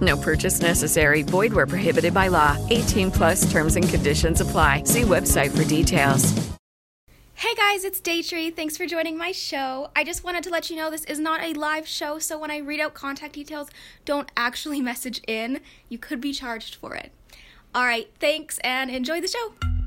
No purchase necessary. Void where prohibited by law. 18 plus terms and conditions apply. See website for details. Hey guys, it's Daytree. Thanks for joining my show. I just wanted to let you know this is not a live show, so when I read out contact details, don't actually message in. You could be charged for it. All right, thanks and enjoy the show.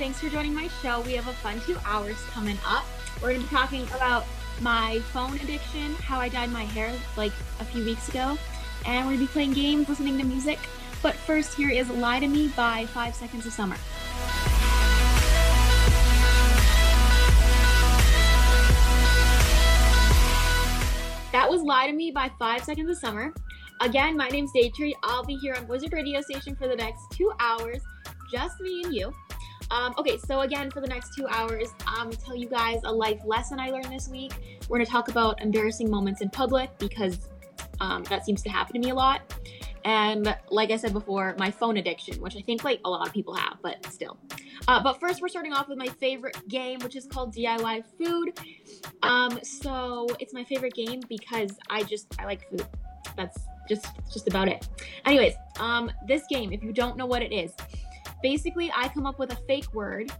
Thanks for joining my show. We have a fun two hours coming up. We're going to be talking about my phone addiction, how I dyed my hair like a few weeks ago, and we're going to be playing games, listening to music. But first, here is Lie to Me by Five Seconds of Summer. That was Lie to Me by Five Seconds of Summer. Again, my name's Daytree. I'll be here on Wizard Radio Station for the next two hours, just me and you. Um, okay, so again, for the next two hours, I'm gonna tell you guys a life lesson I learned this week. We're gonna talk about embarrassing moments in public because um, that seems to happen to me a lot. And like I said before, my phone addiction, which I think like a lot of people have, but still. Uh, but first, we're starting off with my favorite game, which is called DIY Food. Um, so it's my favorite game because I just I like food. That's just just about it. Anyways, um, this game, if you don't know what it is, basically I come up with a fake word.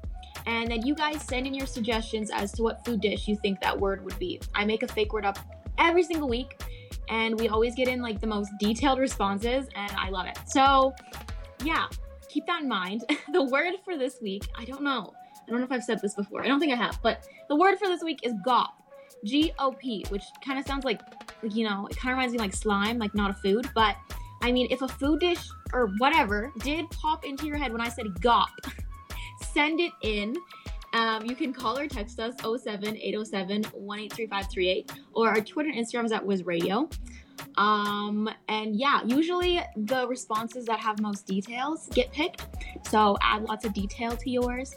And then you guys send in your suggestions as to what food dish you think that word would be. I make a fake word up every single week, and we always get in like the most detailed responses, and I love it. So, yeah, keep that in mind. the word for this week, I don't know. I don't know if I've said this before. I don't think I have, but the word for this week is GOP. G O P, which kind of sounds like, like, you know, it kind of reminds me like slime, like not a food, but I mean, if a food dish or whatever did pop into your head when I said GOP, send it in. Um, you can call or text us 07 807 183538 or our Twitter and Instagram is at WizRadio. Um, and yeah, usually the responses that have most details get picked. So add lots of detail to yours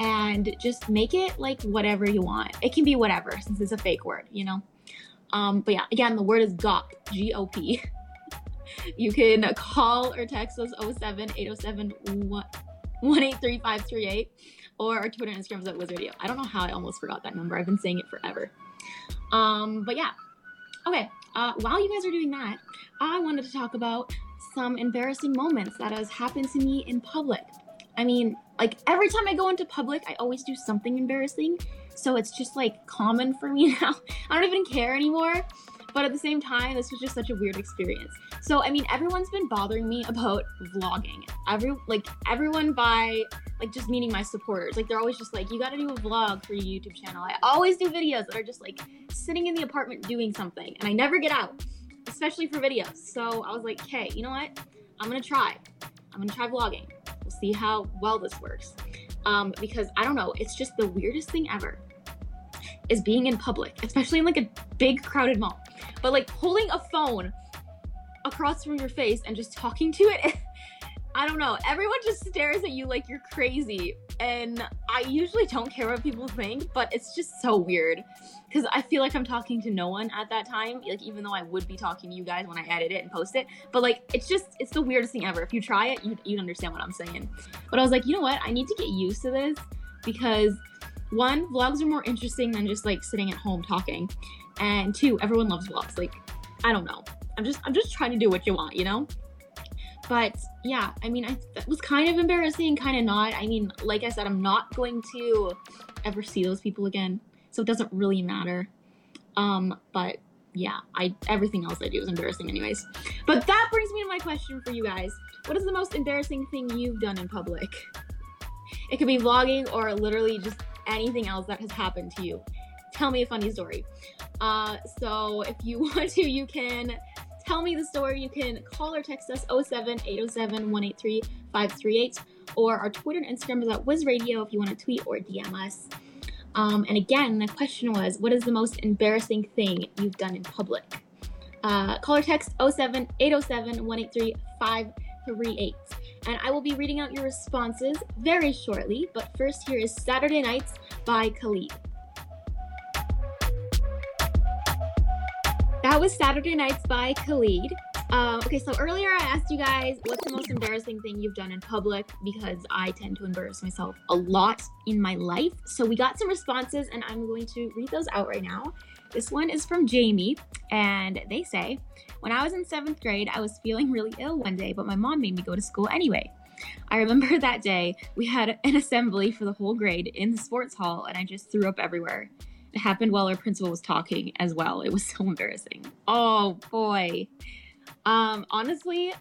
and just make it like whatever you want. It can be whatever since it's a fake word, you know? Um, but yeah, again, the word is GOP, G O P. You can call or text us 07 807 183538 or our Twitter and Instagram is at WizRadio. I don't know how I almost forgot that number. I've been saying it forever. Um, but yeah. Okay. Uh, while you guys are doing that, I wanted to talk about some embarrassing moments that has happened to me in public. I mean, like every time I go into public, I always do something embarrassing. So it's just like common for me now. I don't even care anymore. But at the same time, this was just such a weird experience. So I mean, everyone's been bothering me about vlogging. Every like everyone by like just meaning my supporters. Like they're always just like, you got to do a vlog for your YouTube channel. I always do videos that are just like sitting in the apartment doing something, and I never get out, especially for videos. So I was like, okay, you know what? I'm gonna try. I'm gonna try vlogging. We'll see how well this works. Um, because I don't know, it's just the weirdest thing ever is being in public, especially in like a big crowded mall. But like holding a phone across from your face and just talking to it, I don't know. Everyone just stares at you like you're crazy. And I usually don't care what people think, but it's just so weird because I feel like I'm talking to no one at that time. Like, even though I would be talking to you guys when I edit it and post it, but like, it's just, it's the weirdest thing ever. If you try it, you'd, you'd understand what I'm saying. But I was like, you know what? I need to get used to this because one, vlogs are more interesting than just like sitting at home talking. And two, everyone loves vlogs. Like, I don't know. I'm just I'm just trying to do what you want, you know? But yeah, I mean, I that was kind of embarrassing, kind of not. I mean, like I said, I'm not going to ever see those people again, so it doesn't really matter. Um, but yeah, I everything else I do is embarrassing, anyways. But that brings me to my question for you guys: What is the most embarrassing thing you've done in public? It could be vlogging or literally just anything else that has happened to you. Tell me a funny story. Uh, so if you want to, you can tell me the story. You can call or text us 07 807 183 538 or our Twitter and Instagram is at Wiz Radio if you want to tweet or DM us. Um, and again, the question was, what is the most embarrassing thing you've done in public? Uh, call or text 07 807 183 538. And I will be reading out your responses very shortly. But first, here is Saturday Nights by Khalid. That was Saturday Nights by Khalid. Um, okay, so earlier I asked you guys what's the most embarrassing thing you've done in public because I tend to embarrass myself a lot in my life. So we got some responses and I'm going to read those out right now. This one is from Jamie and they say, When I was in seventh grade, I was feeling really ill one day, but my mom made me go to school anyway. I remember that day we had an assembly for the whole grade in the sports hall and I just threw up everywhere. It happened while our principal was talking as well. It was so embarrassing. Oh boy. Um, honestly,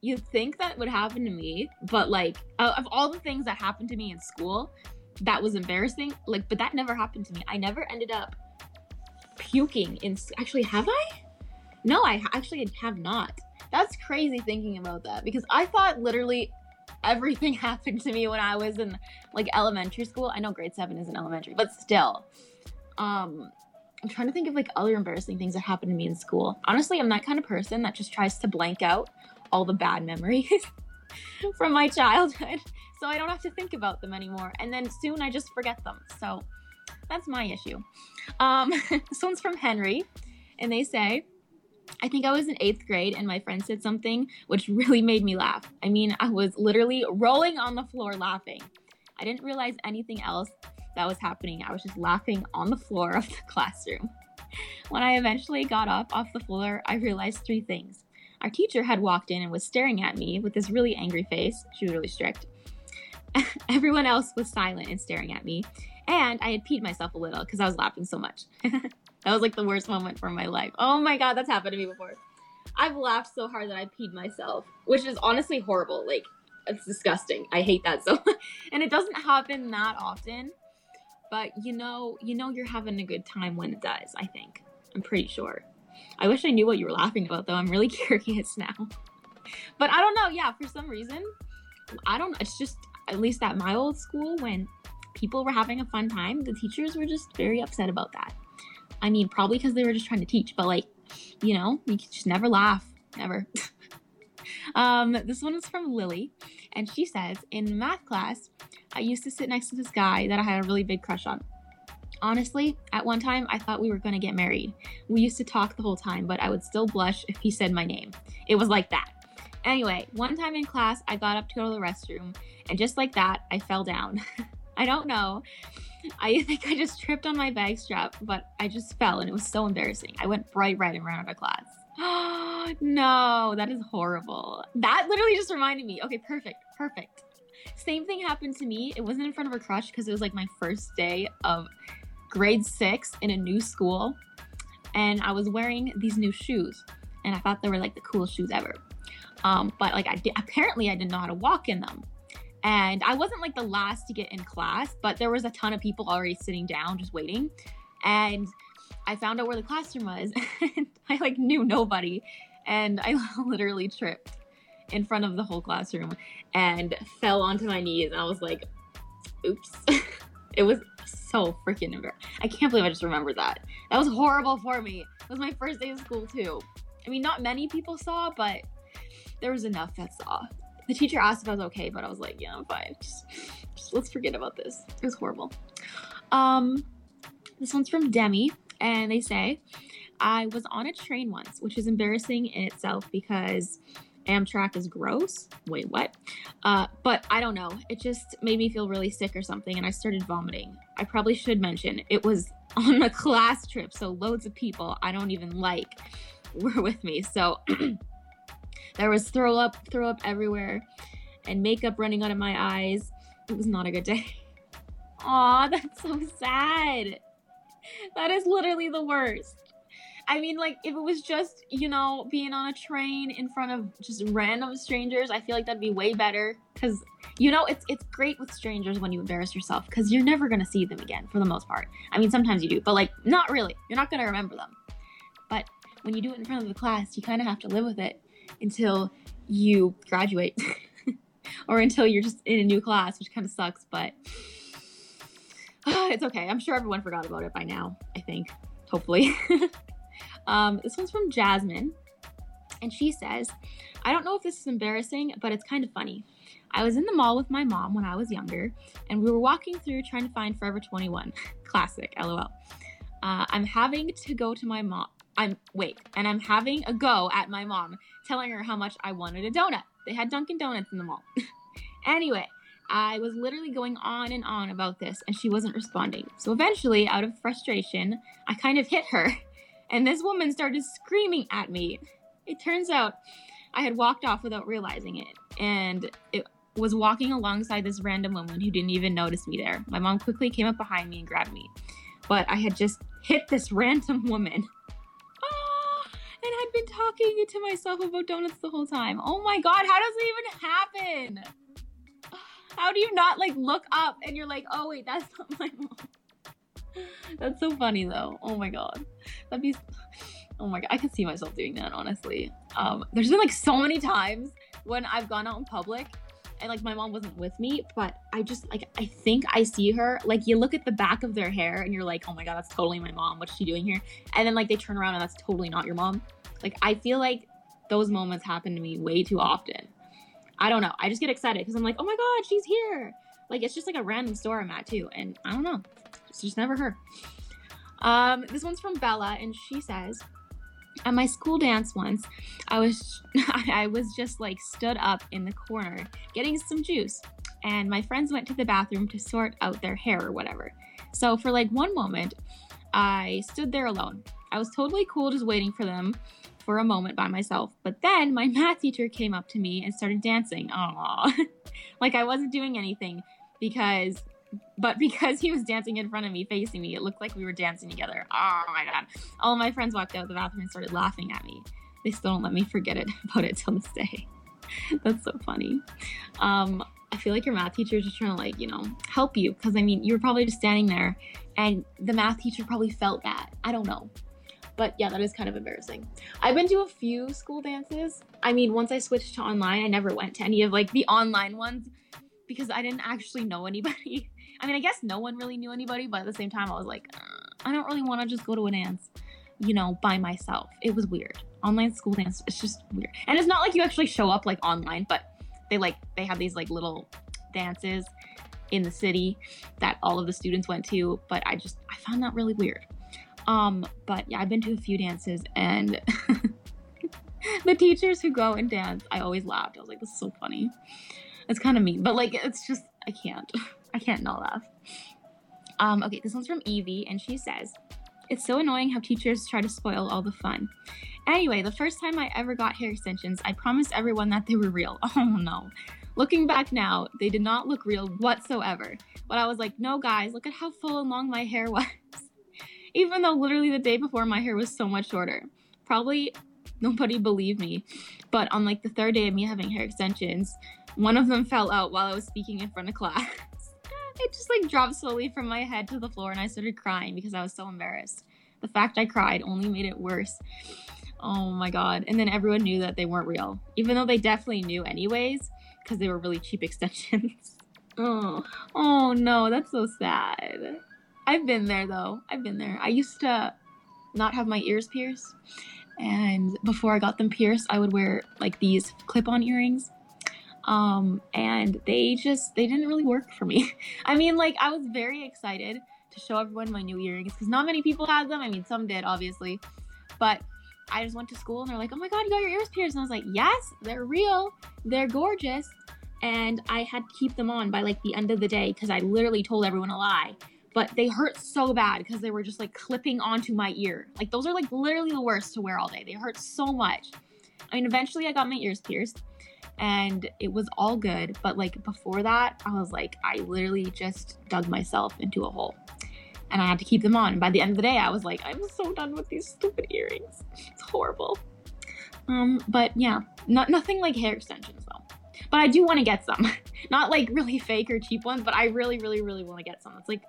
you'd think that would happen to me, but like of all the things that happened to me in school, that was embarrassing. Like, but that never happened to me. I never ended up puking in. Actually, have I? No, I actually have not. That's crazy thinking about that because I thought literally everything happened to me when I was in like elementary school. I know grade seven isn't elementary, but still. Um, I'm trying to think of like other embarrassing things that happened to me in school. Honestly, I'm that kind of person that just tries to blank out all the bad memories from my childhood so I don't have to think about them anymore. And then soon I just forget them. So that's my issue. Um, this one's from Henry, and they say, I think I was in eighth grade and my friend said something which really made me laugh. I mean, I was literally rolling on the floor laughing. I didn't realize anything else that was happening. I was just laughing on the floor of the classroom. When I eventually got up off the floor, I realized three things. Our teacher had walked in and was staring at me with this really angry face. She was really strict. Everyone else was silent and staring at me. And I had peed myself a little because I was laughing so much. that was like the worst moment for my life. Oh my god, that's happened to me before. I've laughed so hard that I peed myself, which is honestly horrible. Like, it's disgusting. I hate that so. and it doesn't happen that often but you know you know you're having a good time when it does i think i'm pretty sure i wish i knew what you were laughing about though i'm really curious now but i don't know yeah for some reason i don't it's just at least at my old school when people were having a fun time the teachers were just very upset about that i mean probably because they were just trying to teach but like you know you just never laugh never um, this one is from Lily, and she says, In math class, I used to sit next to this guy that I had a really big crush on. Honestly, at one time, I thought we were going to get married. We used to talk the whole time, but I would still blush if he said my name. It was like that. Anyway, one time in class, I got up to go to the restroom, and just like that, I fell down. I don't know. I think I just tripped on my bag strap, but I just fell, and it was so embarrassing. I went bright red and ran out of class. no, that is horrible. That literally just reminded me. Okay, perfect, perfect. Same thing happened to me. It wasn't in front of a crush because it was like my first day of grade six in a new school. And I was wearing these new shoes. And I thought they were like the coolest shoes ever. Um, but like I did, apparently I didn't know how to walk in them. And I wasn't like the last to get in class, but there was a ton of people already sitting down just waiting. And I found out where the classroom was. and I like knew nobody. And I literally tripped in front of the whole classroom and fell onto my knees. And I was like, oops. it was so freaking embarrassing. I can't believe I just remembered that. That was horrible for me. It was my first day of school, too. I mean, not many people saw, but there was enough that saw. The teacher asked if I was okay, but I was like, yeah, I'm fine. Just, just let's forget about this. It was horrible. Um, this one's from Demi, and they say, I was on a train once, which is embarrassing in itself because Amtrak is gross. Wait, what? Uh, but I don't know. It just made me feel really sick or something, and I started vomiting. I probably should mention it was on a class trip, so loads of people I don't even like were with me. So there was throw up, throw up everywhere, and makeup running out of my eyes. It was not a good day. Aw, that's so sad. That is literally the worst. I mean, like, if it was just, you know, being on a train in front of just random strangers, I feel like that'd be way better. Because, you know, it's it's great with strangers when you embarrass yourself because you're never gonna see them again for the most part. I mean, sometimes you do, but like, not really. You're not gonna remember them. But when you do it in front of the class, you kind of have to live with it until you graduate or until you're just in a new class, which kind of sucks, but it's okay. I'm sure everyone forgot about it by now, I think. Hopefully. um, this one's from Jasmine. And she says, I don't know if this is embarrassing, but it's kind of funny. I was in the mall with my mom when I was younger, and we were walking through trying to find Forever 21. Classic, lol. Uh, I'm having to go to my mom. I'm wait, and I'm having a go at my mom, telling her how much I wanted a donut. They had Dunkin' Donuts in the mall. anyway, I was literally going on and on about this, and she wasn't responding. So eventually, out of frustration, I kind of hit her, and this woman started screaming at me. It turns out I had walked off without realizing it, and it was walking alongside this random woman who didn't even notice me there. My mom quickly came up behind me and grabbed me, but I had just hit this random woman. And I'd been talking to myself about donuts the whole time. Oh my god, how does it even happen? How do you not like look up and you're like, oh wait, that's not my mom? That's so funny though. Oh my god. That'd be oh my god. I could see myself doing that, honestly. Um, there's been like so many times when I've gone out in public and like my mom wasn't with me, but I just like I think I see her. Like you look at the back of their hair and you're like, oh my god, that's totally my mom. What's she doing here? And then like they turn around and that's totally not your mom. Like I feel like those moments happen to me way too often. I don't know. I just get excited because I'm like, oh my god, she's here. Like it's just like a random store I'm at too, and I don't know. It's just never her. Um, this one's from Bella, and she says, at my school dance once, I was I was just like stood up in the corner getting some juice, and my friends went to the bathroom to sort out their hair or whatever. So for like one moment, I stood there alone. I was totally cool just waiting for them for a moment by myself. But then my math teacher came up to me and started dancing. Aww. like I wasn't doing anything because but because he was dancing in front of me, facing me, it looked like we were dancing together. Oh my god. All my friends walked out of the bathroom and started laughing at me. They still don't let me forget it about it till this day. That's so funny. Um, I feel like your math teacher is just trying to like, you know, help you. Cause I mean, you were probably just standing there and the math teacher probably felt that. I don't know. But yeah, that is kind of embarrassing. I've been to a few school dances. I mean, once I switched to online, I never went to any of like the online ones because I didn't actually know anybody. I mean, I guess no one really knew anybody, but at the same time, I was like, uh, I don't really want to just go to a dance, you know, by myself. It was weird. Online school dance, it's just weird. And it's not like you actually show up like online, but they like, they have these like little dances in the city that all of the students went to, but I just, I found that really weird. Um, but yeah, I've been to a few dances and the teachers who go and dance, I always laughed. I was like, this is so funny. It's kind of mean, but like, it's just, I can't. I can't not laugh. Um, okay, this one's from Evie, and she says, It's so annoying how teachers try to spoil all the fun. Anyway, the first time I ever got hair extensions, I promised everyone that they were real. Oh no. Looking back now, they did not look real whatsoever. But I was like, no, guys, look at how full and long my hair was even though literally the day before my hair was so much shorter. Probably nobody believed me. But on like the third day of me having hair extensions, one of them fell out while I was speaking in front of class. it just like dropped slowly from my head to the floor and I started crying because I was so embarrassed. The fact I cried only made it worse. Oh my god. And then everyone knew that they weren't real, even though they definitely knew anyways because they were really cheap extensions. oh, oh no, that's so sad. I've been there though. I've been there. I used to not have my ears pierced. And before I got them pierced, I would wear like these clip-on earrings. Um, and they just they didn't really work for me. I mean, like I was very excited to show everyone my new earrings because not many people had them. I mean, some did obviously, but I just went to school and they're like, "Oh my god, you got your ears pierced!" And I was like, "Yes, they're real. They're gorgeous." And I had to keep them on by like the end of the day because I literally told everyone a lie but they hurt so bad because they were just like clipping onto my ear. Like those are like literally the worst to wear all day. They hurt so much. I mean, eventually I got my ears pierced and it was all good, but like before that, I was like I literally just dug myself into a hole. and I had to keep them on. And by the end of the day, I was like, I'm so done with these stupid earrings. It's horrible. Um, but yeah, not nothing like hair extensions though. But I do want to get some, not like really fake or cheap ones, but I really, really, really want to get some. It's like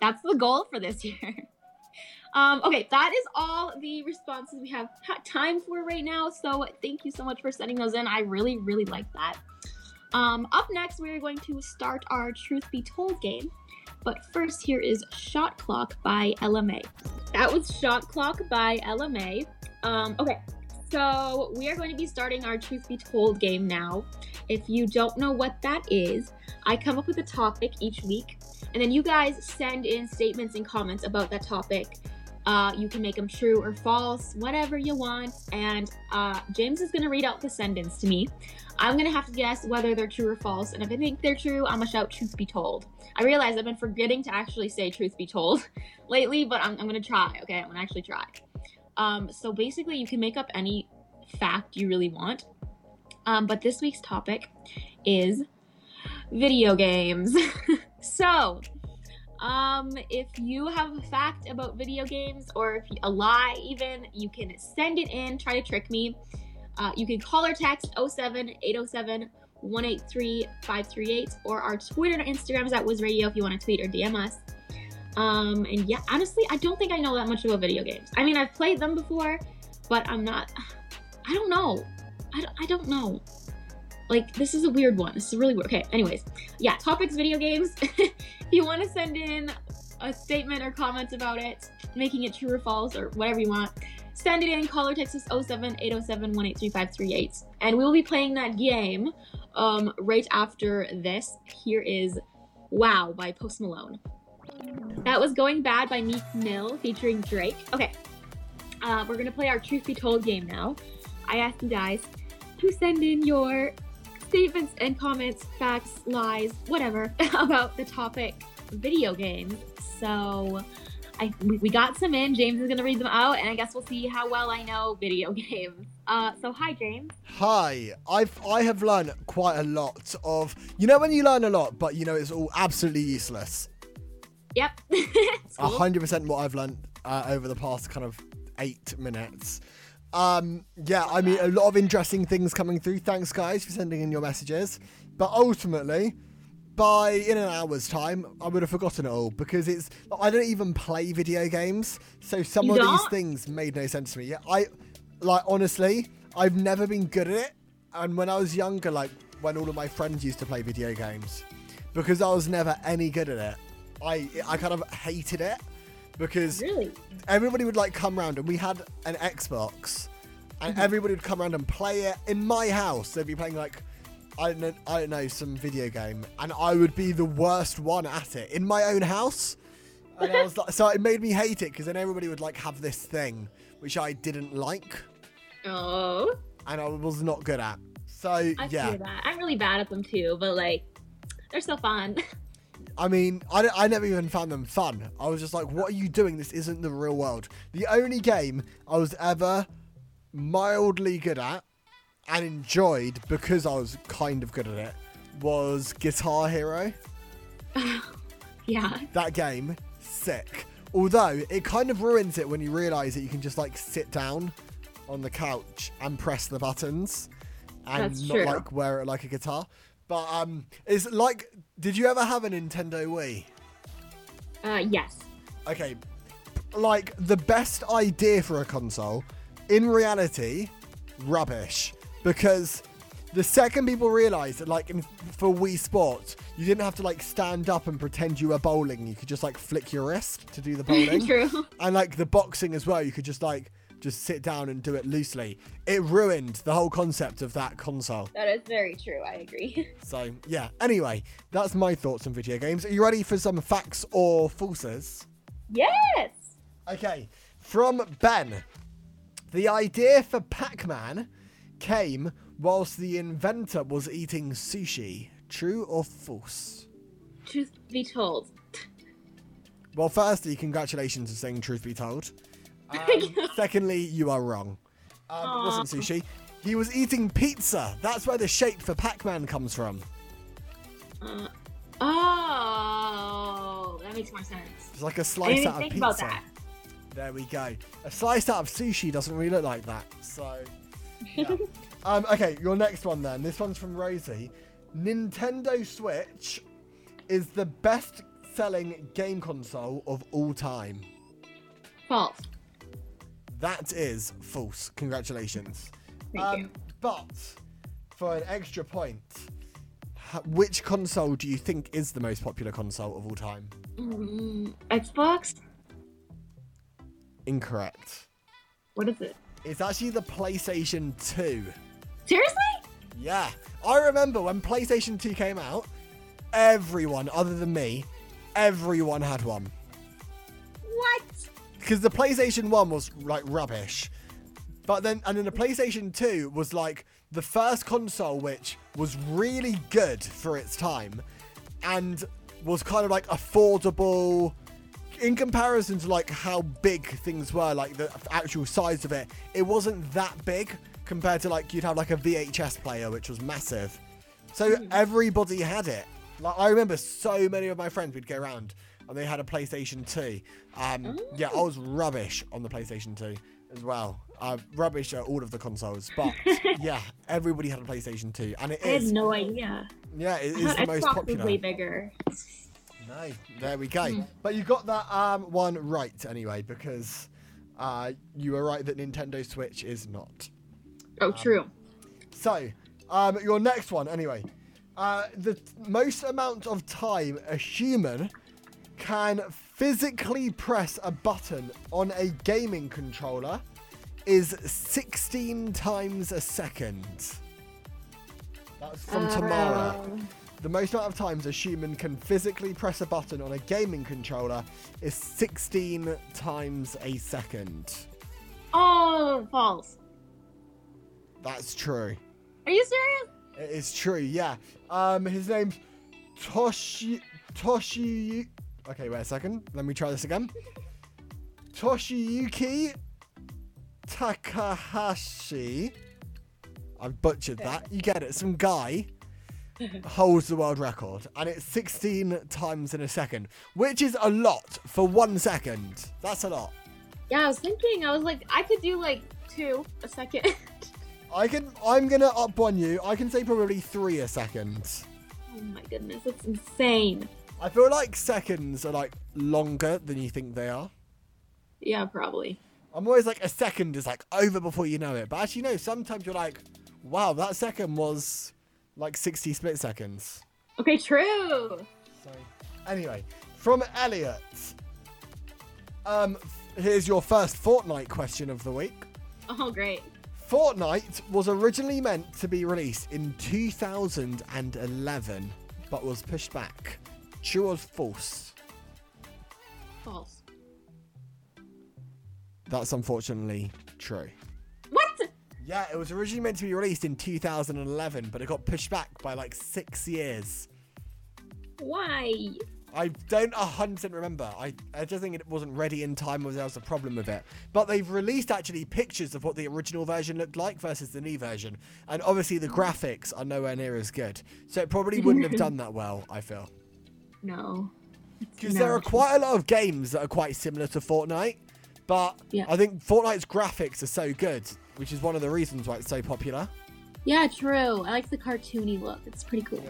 that's the goal for this year. Um, okay, that is all the responses we have time for right now. So thank you so much for sending those in. I really, really like that. Um, up next, we're going to start our Truth Be Told game. But first, here is Shot Clock by Ella Mai. That was Shot Clock by Ella Mai. Um, okay, so we are going to be starting our Truth Be Told game now. If you don't know what that is, I come up with a topic each week, and then you guys send in statements and comments about that topic. Uh, you can make them true or false, whatever you want. And uh, James is going to read out the sentence to me. I'm going to have to guess whether they're true or false. And if I think they're true, I'm going to shout truth be told. I realize I've been forgetting to actually say truth be told lately, but I'm, I'm going to try. Okay, I'm going to actually try. Um, so basically, you can make up any fact you really want. Um, but this week's topic is video games. so, um, if you have a fact about video games or if you, a lie, even, you can send it in, try to trick me. Uh, you can call or text 07 807 183 538 or our Twitter and Instagram is at Wiz Radio if you want to tweet or DM us. Um, and yeah, honestly, I don't think I know that much about video games. I mean, I've played them before, but I'm not. I don't know. I don't, I don't know. Like, this is a weird one. This is really weird. Okay, anyways. Yeah, topics video games. if you want to send in a statement or comments about it, making it true or false or whatever you want, send it in. Call or text us 07 807 183 And we will be playing that game um, right after this. Here is Wow by Post Malone. That was Going Bad by Meek Mill featuring Drake. Okay, uh, we're gonna play our Truth Be Told game now. I asked you guys to send in your statements and comments, facts, lies, whatever, about the topic video games. So I, we got some in. James is going to read them out, and I guess we'll see how well I know video games. Uh, so hi, James. Hi. I've I have learned quite a lot of. You know when you learn a lot, but you know it's all absolutely useless. Yep. Hundred percent what I've learned uh, over the past kind of eight minutes. Um, yeah, I mean, a lot of interesting things coming through. Thanks, guys, for sending in your messages. But ultimately, by in an hour's time, I would have forgotten it all because it's. I don't even play video games, so some You of these don't? things made no sense to me. Yeah, I like honestly, I've never been good at it. And when I was younger, like when all of my friends used to play video games, because I was never any good at it, I I kind of hated it because Really? everybody would like come round and we had an Xbox and Mm-hmm. everybody would come around and play it in my house. They'd be playing like I don't know, I don't know some video game and I would be the worst one at it in my own house. And I was like, so it made me hate it because then everybody would like have this thing which I didn't like Oh, and I was not good at. So I yeah, feel that. I'm really bad at them too, but like, they're so fun. I mean, I, I never even found them fun. I was just like, what are you doing? This isn't the real world. The only game I was ever mildly good at and enjoyed because I was kind of good at it was Guitar Hero. yeah. That game, sick. Although it kind of ruins it when you realize that you can just like sit down on the couch and press the buttons and That's not true. like wear it like a guitar. But um, it's like, did you ever have a Nintendo Wii? Uh, yes. okay, like the best idea for a console, in reality, rubbish. Because the second people realised that, like, in, for Wii Sports, you didn't have to like stand up and pretend you were bowling. You could just like flick your wrist to do the bowling. True. And like the boxing as well, you could just like just sit down and do it loosely. It ruined the whole concept of that console. That is very true. I agree. So yeah. Anyway, that's my thoughts on video games. Are you ready for some facts or falses? yes. Okay, from Ben. The idea for Pac Man came whilst the inventor was eating sushi. True or false? Truth be told. Well, firstly, congratulations on saying truth be told. Um, secondly, you are wrong. Um, it wasn't sushi. He was eating pizza. That's where the shape for Pac Man comes from. Uh, oh, that makes more sense. It's like a slice out of pizza. There we go. A slice out of sushi doesn't really look like that. So, yeah. um, okay, your next one then. This one's from Rosie. Nintendo Switch is the best selling game console of all time. False. That is false. Congratulations. Um. But for an extra point, which console do you think is the most popular console of all time? Mm, Xbox? Incorrect. What is it? It's actually the PlayStation 2. Seriously? Yeah. I remember when PlayStation 2 came out, everyone, other than me, everyone had one. Because the PlayStation 1 was like rubbish. But then, and then the PlayStation 2 was like the first console which was really good for its time and was kind of like affordable in comparison to like how big things were, like the actual size of it. It wasn't that big compared to like you'd have like a VHS player, which was massive. So hmm. everybody had it. Like I remember so many of my friends would go around and they had a PlayStation 2. Um, yeah, I was rubbish on the PlayStation 2 as well. Uh, rubbish at all of the consoles, but yeah, everybody had a PlayStation 2, and it I had is no idea. yeah, it is I is thought the most Xbox popular. was way bigger. No, there we go. Hmm. But you got that um, one right anyway, because uh, you were right that Nintendo Switch is not. Oh, true. So, um, your next one, anyway. Uh, the most amount of time a human can physically press a button on a gaming controller is 16 times a second. That's from Tamara. Um, The most amount of times a human can physically press a button on a gaming controller is 16 times a second. oh, false. That's true. Are you serious? It is true, yeah. Um, his name's Toshi Toshi. Okay, wait a second. Let me try this again. Toshiyuki Takahashi. I butchered that. You get it. Some guy holds the world record, and it's 16 times in a second, which is a lot for one second. That's a lot. Yeah, I was thinking. I was like, I could do like two a second. I can. I'm gonna up on you. I can say probably three a second. oh my goodness, that's insane. I feel like seconds are like longer than you think they are. Yeah, probably. I'm always like a second is like over before you know it. But actually, no. Sometimes you're like, wow, that second was like 60 split seconds. Okay, true. So, anyway, from Elliot. Um, here's your first Fortnite question of the week. Oh, great. Fortnite was originally meant to be released in 2011, but was pushed back. True or false? False. That's unfortunately true. What? Yeah, it was originally meant to be released in 2011, but it got pushed back by like six years. Why? I don't 100% remember. I, I just think it wasn't ready in time, or there was a problem with it. But they've released actually pictures of what the original version looked like versus the new version. And obviously, the graphics are nowhere near as good. So it probably wouldn't have done that well, I feel. No. Because No. there are quite a lot of games that are quite similar to Fortnite. But Yeah. I think Fortnite's graphics are so good, which is one of the reasons why it's so popular. Yeah, true. I like the cartoony look. It's pretty cool.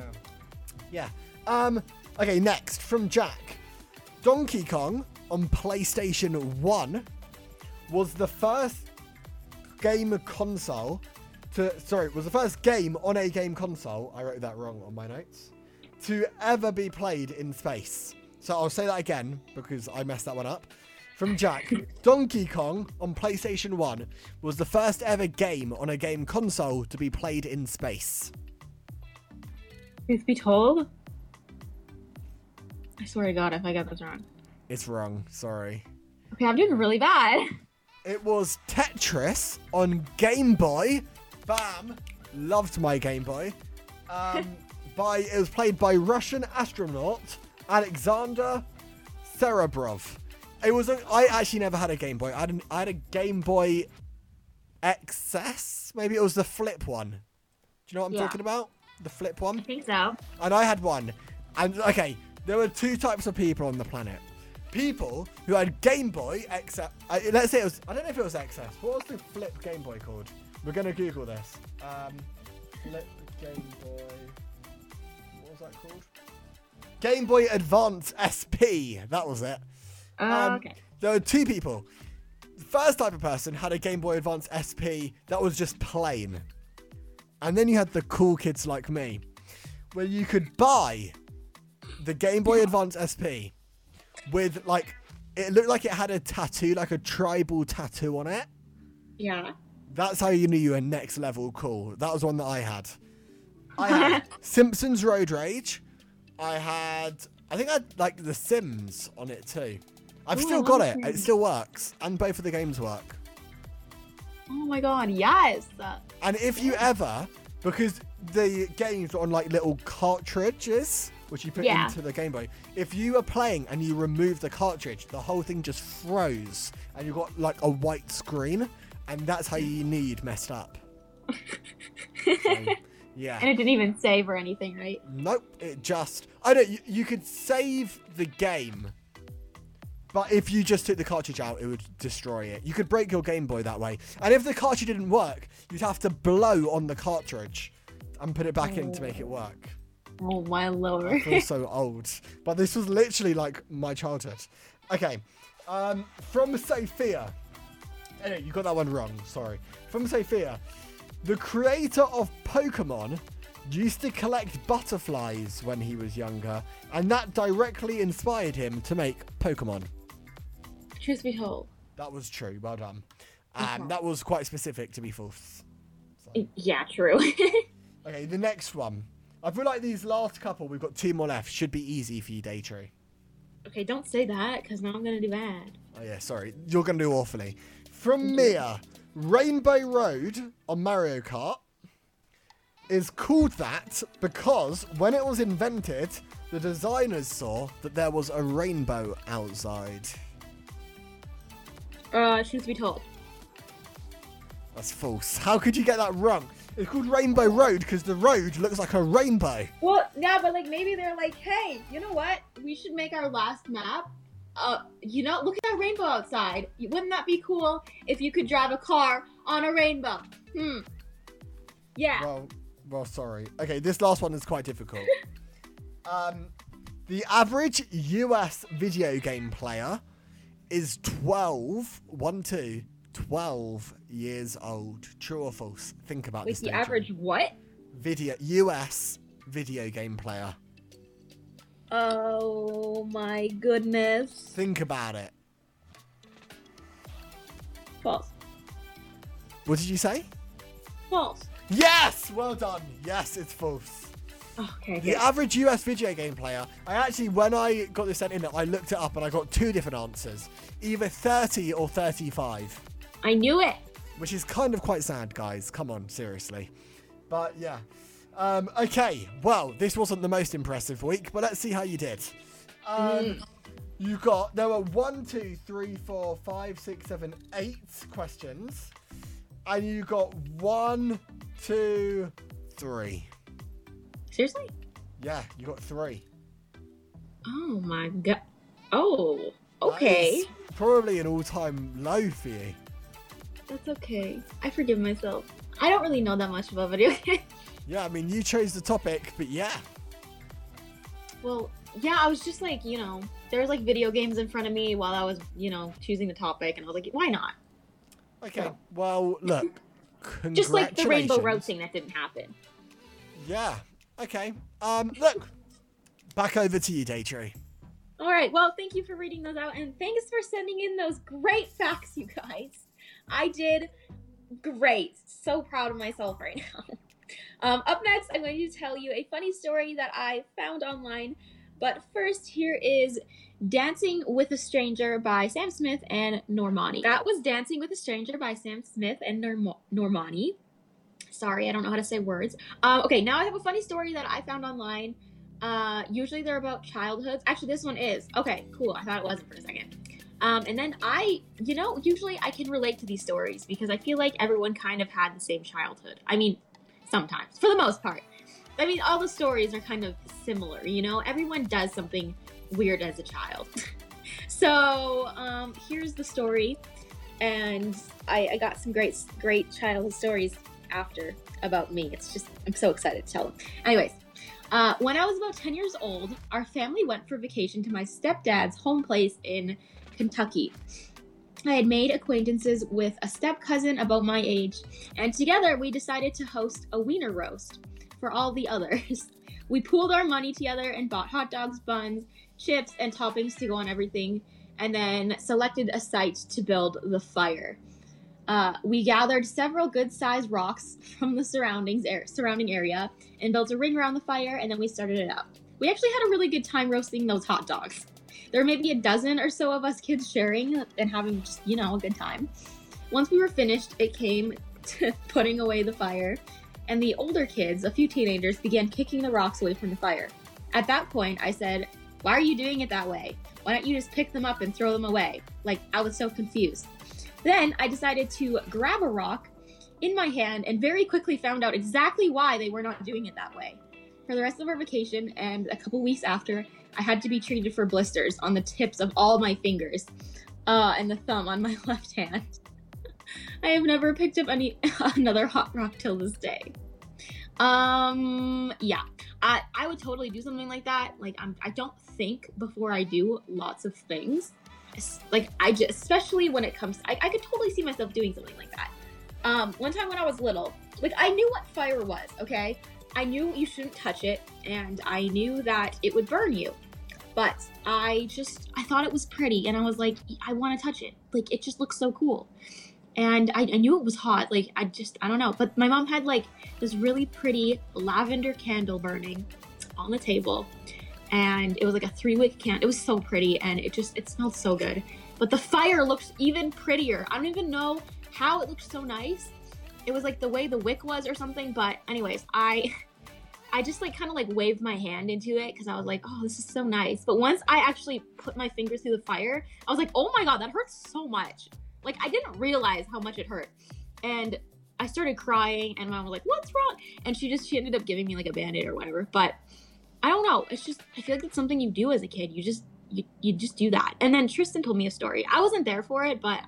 Yeah. Um. Okay. Next from Jack, Donkey Kong on PlayStation One was the first game console to. Sorry, was the first game on a game console. I wrote that wrong on my notes. To ever be played in space. So I'll say that again because I messed that one up. From Jack, Donkey Kong on PlayStation 1 was the first ever game on a game console to be played in space. Truth be told, I swear to God, if I got this wrong. It's wrong, sorry. Okay, I'm doing really bad. It was Tetris on Game Boy. Bam! Loved my Game Boy. Um, by it was played by Russian astronaut Alexander Serebrov. It was a, I actually never had a Game Boy. I had, an, I had a Game Boy XS. Maybe it was the flip one. Do you know what I'm Yeah. talking about? The flip one. I think so. and I had one. And okay, there were two types of people on the planet. People who had Game Boy XS. Uh, let's say it was. I don't know if it was XS. What was the flip Game Boy called? We're gonna Google this. Um, flip Game Boy. What was that called? Game Boy Advance SP. That was it. Uh, Um, okay. There were two people. The first type of person had a Game Boy Advance SP that was just plain. And then you had the cool kids like me, where you could buy the Game Boy Advance SP with like it looked like it had a tattoo, like a tribal tattoo on it. Yeah. That's how you knew you were next level cool. That was one that I had. I had Simpsons Road Rage. I had, I think I had like The Sims on it too. I've Ooh, still got it. It still works, and both of the games work. Oh my god, yes. And if you ever, because the games are on like little cartridges, which you put Yeah. into the Game Boy, if you are playing and you remove the cartridge, the whole thing just froze, and you got like a white screen, and that's how you you'd messed up. So, yeah. and it didn't even save or anything, right? Nope, it just. I don't. You, you could save the game, but if you just took the cartridge out, it would destroy it. You could break your Game Boy that way, and if the cartridge didn't work, you'd have to blow on the cartridge and put it back in to make it work. Oh my lord. I feel so old, but this was literally like my childhood. Okay, um, from Sophia. Anyway, you got that one wrong. Sorry. From Sophia, the creator of Pokemon used to collect butterflies when he was younger, and that directly inspired him to make Pokemon. Truth be told. That was true. Well done. Um, Okay. that was quite specific to be false. Yeah, true. Okay, the next one. I feel like these last couple, we've got two more left. Should be easy for you, Daytree. okay, don't say that, because now I'm gonna do bad. Oh yeah, sorry. You're gonna do awfully. From Mia, Rainbow Road on Mario Kart is called that because when it was invented, the designers saw that there was a rainbow outside. Uh, truth be told. That's false. How could you get that wrong? It's called Rainbow Road because the road looks like a rainbow. Well, yeah, but like maybe they're like, hey, you know what? We should make our last map. Uh, you know, look at rainbow outside. Wouldn't that be cool if you could drive a car on a rainbow? Hmm. Yeah. Well, well, sorry. Okay, this last one is quite difficult. um, the average US video game player is 12, 1, 2, 12 years old. True or false? Think about Wait, this. the average what? video US video game player. Oh my goodness. Think about it. False. What did you say? False. Yes! Well done. Yes, it's false. Okay. The good. average US video game player, I actually, when I got this sent in, I looked it up and I got two different answers either 30 or 35, I knew it. which is kind of quite sad, guys. Come on, seriously. But yeah. Um, okay, well, this wasn't the most impressive week, but let's see how you did. Um, You got, there were one, two, three, four, five, six, seven, eight questions. And you got one, two, three. Seriously? Yeah, you got three. Oh my god. Oh. Okay. probably an all-time low for you. That's okay. I forgive myself. I don't really know that much about video games. Yeah, I mean, you chose the topic, but yeah. well, yeah, I was just like, you know, there was like video games in front of me while I was, you know, choosing the topic, and I was like, why not? Okay. Well, look. Just like the Rainbow Road thing that didn't happen. Yeah. Okay. Um, look. Back over to you, Daytree. All right. Well, thank you for reading those out, and thanks for sending in those great facts, you guys. I did great. So proud of myself right now. Um, up next, I'm going to tell you a funny story that I found online. But first, here is Dancing with a Stranger by Sam Smith and Normani. That was Dancing with a Stranger by Sam Smith and Norm- Normani. Sorry, I don't know how to say words. Um, okay, now I have a funny story that I found online. Uh, usually they're about childhoods. Actually, this one is. Okay, cool. I thought it wasn't for a second. Um, and then I, you know, usually I can relate to these stories because I feel like everyone kind of had the same childhood. I mean, sometimes, for the most part. I mean, all the stories are kind of similar, you know? Everyone does something weird as a child. so, um, here's the story. And I, I got some great, great childhood stories after about me. It's just, I'm so excited to tell them. Anyways, uh, when I was about 10 years old, our family went for vacation to my stepdad's home place in Kentucky. I had made acquaintances with a step cousin about my age, and together we decided to host a wiener roast for all the others. We pooled our money together and bought hot dogs, buns, chips, and toppings to go on everything, and then selected a site to build the fire. Uh, we gathered several good-sized rocks from the surroundings er- surrounding area and built a ring around the fire, and then we started it up. We actually had a really good time roasting those hot dogs. There were maybe a dozen or so of us kids sharing and having just, you know, a good time. Once we were finished, it came to putting away the fire, and the older kids, a few teenagers, began kicking the rocks away from the fire. At that point, I said, Why are you doing it that way? Why don't you just pick them up and throw them away? Like, I was so confused. Then I decided to grab a rock in my hand and very quickly found out exactly why they were not doing it that way. For the rest of our vacation and a couple weeks after, I had to be treated for blisters on the tips of all my fingers uh, and the thumb on my left hand. I have never picked up any another hot rock till this day. Um, yeah, I I would totally do something like that. Like I'm, I don't think before I do lots of things. Like I just, especially when it comes, I, I could totally see myself doing something like that. Um, one time when I was little, like I knew what fire was. Okay, I knew you shouldn't touch it, and I knew that it would burn you. But I just, I thought it was pretty, and I was like, I want to touch it. Like it just looks so cool and I, I knew it was hot. Like I just I don't know. But my mom had like this really pretty lavender candle burning on the table, and it was like a three wick candle. It was so pretty, and it just it smelled so good. But the fire looked even prettier. I don't even know how it looked so nice. It was like the way the wick was or something. But anyways, I. I just like kind of like waved my hand into it because I was like, oh, this is so nice. But once I actually put my fingers through the fire, I was like, oh my god, that hurts so much. Like I didn't realize how much it hurt. And I started crying and mom was like, What's wrong? And she just she ended up giving me like a band-aid or whatever. But I don't know. It's just I feel like it's something you do as a kid. You just you, you just do that. And then Tristan told me a story. I wasn't there for it, but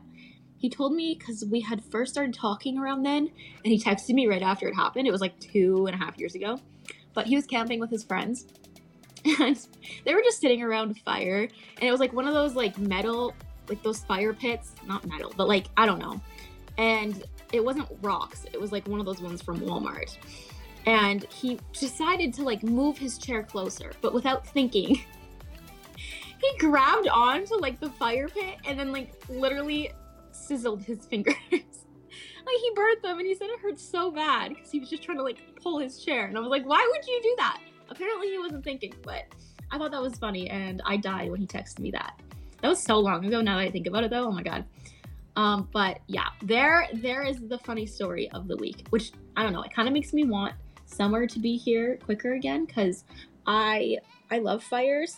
he told me because we had first started talking around then, and he texted me right after it happened. It was like two and a half years ago. But he was camping with his friends. And they were just sitting around a fire, and it was like one of those like metal like those fire pits, not metal, but like I don't know. And it wasn't rocks. It was like one of those ones from Walmart. And he decided to like move his chair closer, but without thinking. he grabbed onto like the fire pit and then like literally sizzled his fingers. like he burnt them and he said it hurt so bad because he was just trying to like pull his chair. And I was like, why would you do that? Apparently he wasn't thinking, but I thought that was funny and I died when he texted me that. That was so long ago now that I think about it though. Oh my god. Um, but yeah, there there is the funny story of the week, which I don't know, it kind of makes me want summer to be here quicker again because I I love fires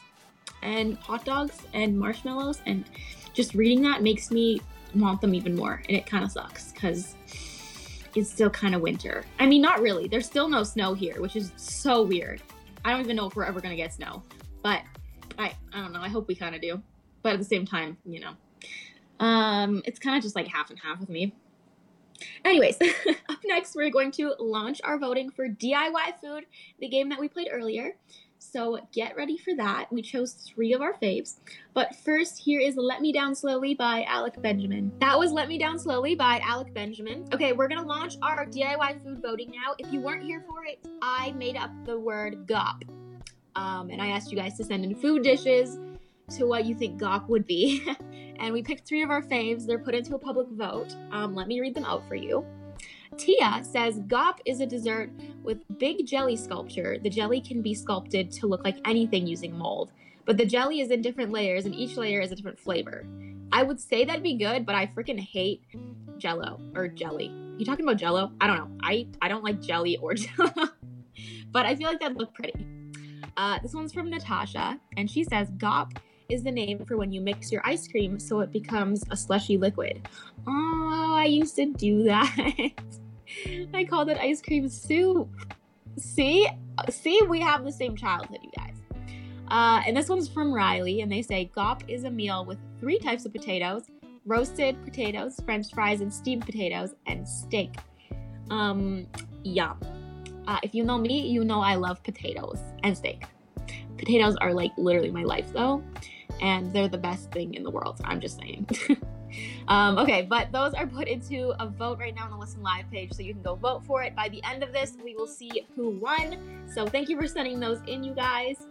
and hot dogs and marshmallows and just reading that makes me want them even more and it kind of sucks because it's still kind of winter. I mean, not really. There's still no snow here, which is so weird. I don't even know if we're ever gonna get snow, but I I don't know. I hope we kind of do but at the same time, you know, um, it's kind of just like half and half with me. Anyways, up next, we're going to launch our voting for DIY Food, the game that we played earlier. So get ready for that. We chose three of our faves. But first, here is Let Me Down Slowly by Alec Benjamin. That was Let Me Down Slowly by Alec Benjamin. Okay, we're gonna launch our DIY food voting now. If you weren't here for it, I made up the word GOP. Um, and I asked you guys to send in food dishes to what you think GOP would be. and we picked three of our faves. They're put into a public vote. Um, let me read them out for you. Tia says GOP is a dessert with big jelly sculpture. The jelly can be sculpted to look like anything using mold, but the jelly is in different layers and each layer is a different flavor. I would say that'd be good, but I freaking hate jello or jelly. You talking about jello? I don't know. I, I don't like jelly or jello, but I feel like that'd look pretty. Uh, this one's from Natasha, and she says GOP is the name for when you mix your ice cream so it becomes a slushy liquid. Oh, I used to do that. I called it ice cream soup. see, see, we have the same childhood, you guys. Uh, and this one's from Riley, and they say Gop is a meal with three types of potatoes: roasted potatoes, French fries, and steamed potatoes, and steak. Um, yum. Uh, if you know me, you know I love potatoes and steak. Potatoes are like literally my life, though, and they're the best thing in the world. I'm just saying. um, okay, but those are put into a vote right now on the Listen Live page, so you can go vote for it. By the end of this, we will see who won. So thank you for sending those in, you guys.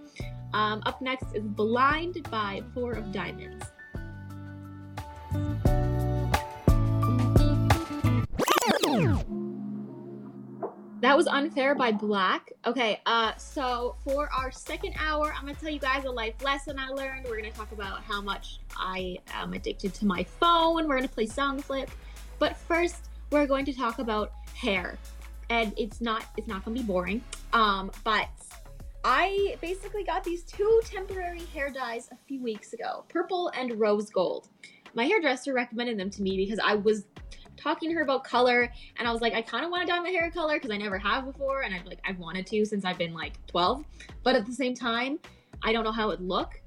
Um, up next is Blind by Four of Diamonds. That was unfair by Black. Okay, uh, so for our second hour, I'm gonna tell you guys a life lesson I learned. We're gonna talk about how much I am addicted to my phone. We're gonna play song flip, but first we're going to talk about hair, and it's not it's not gonna be boring. Um, but I basically got these two temporary hair dyes a few weeks ago, purple and rose gold. My hairdresser recommended them to me because I was talking to her about color and I was like, I kind of want to dye my hair color because I never have before and I've like I've wanted to since I've been like 12. But at the same time, I don't know how it would look.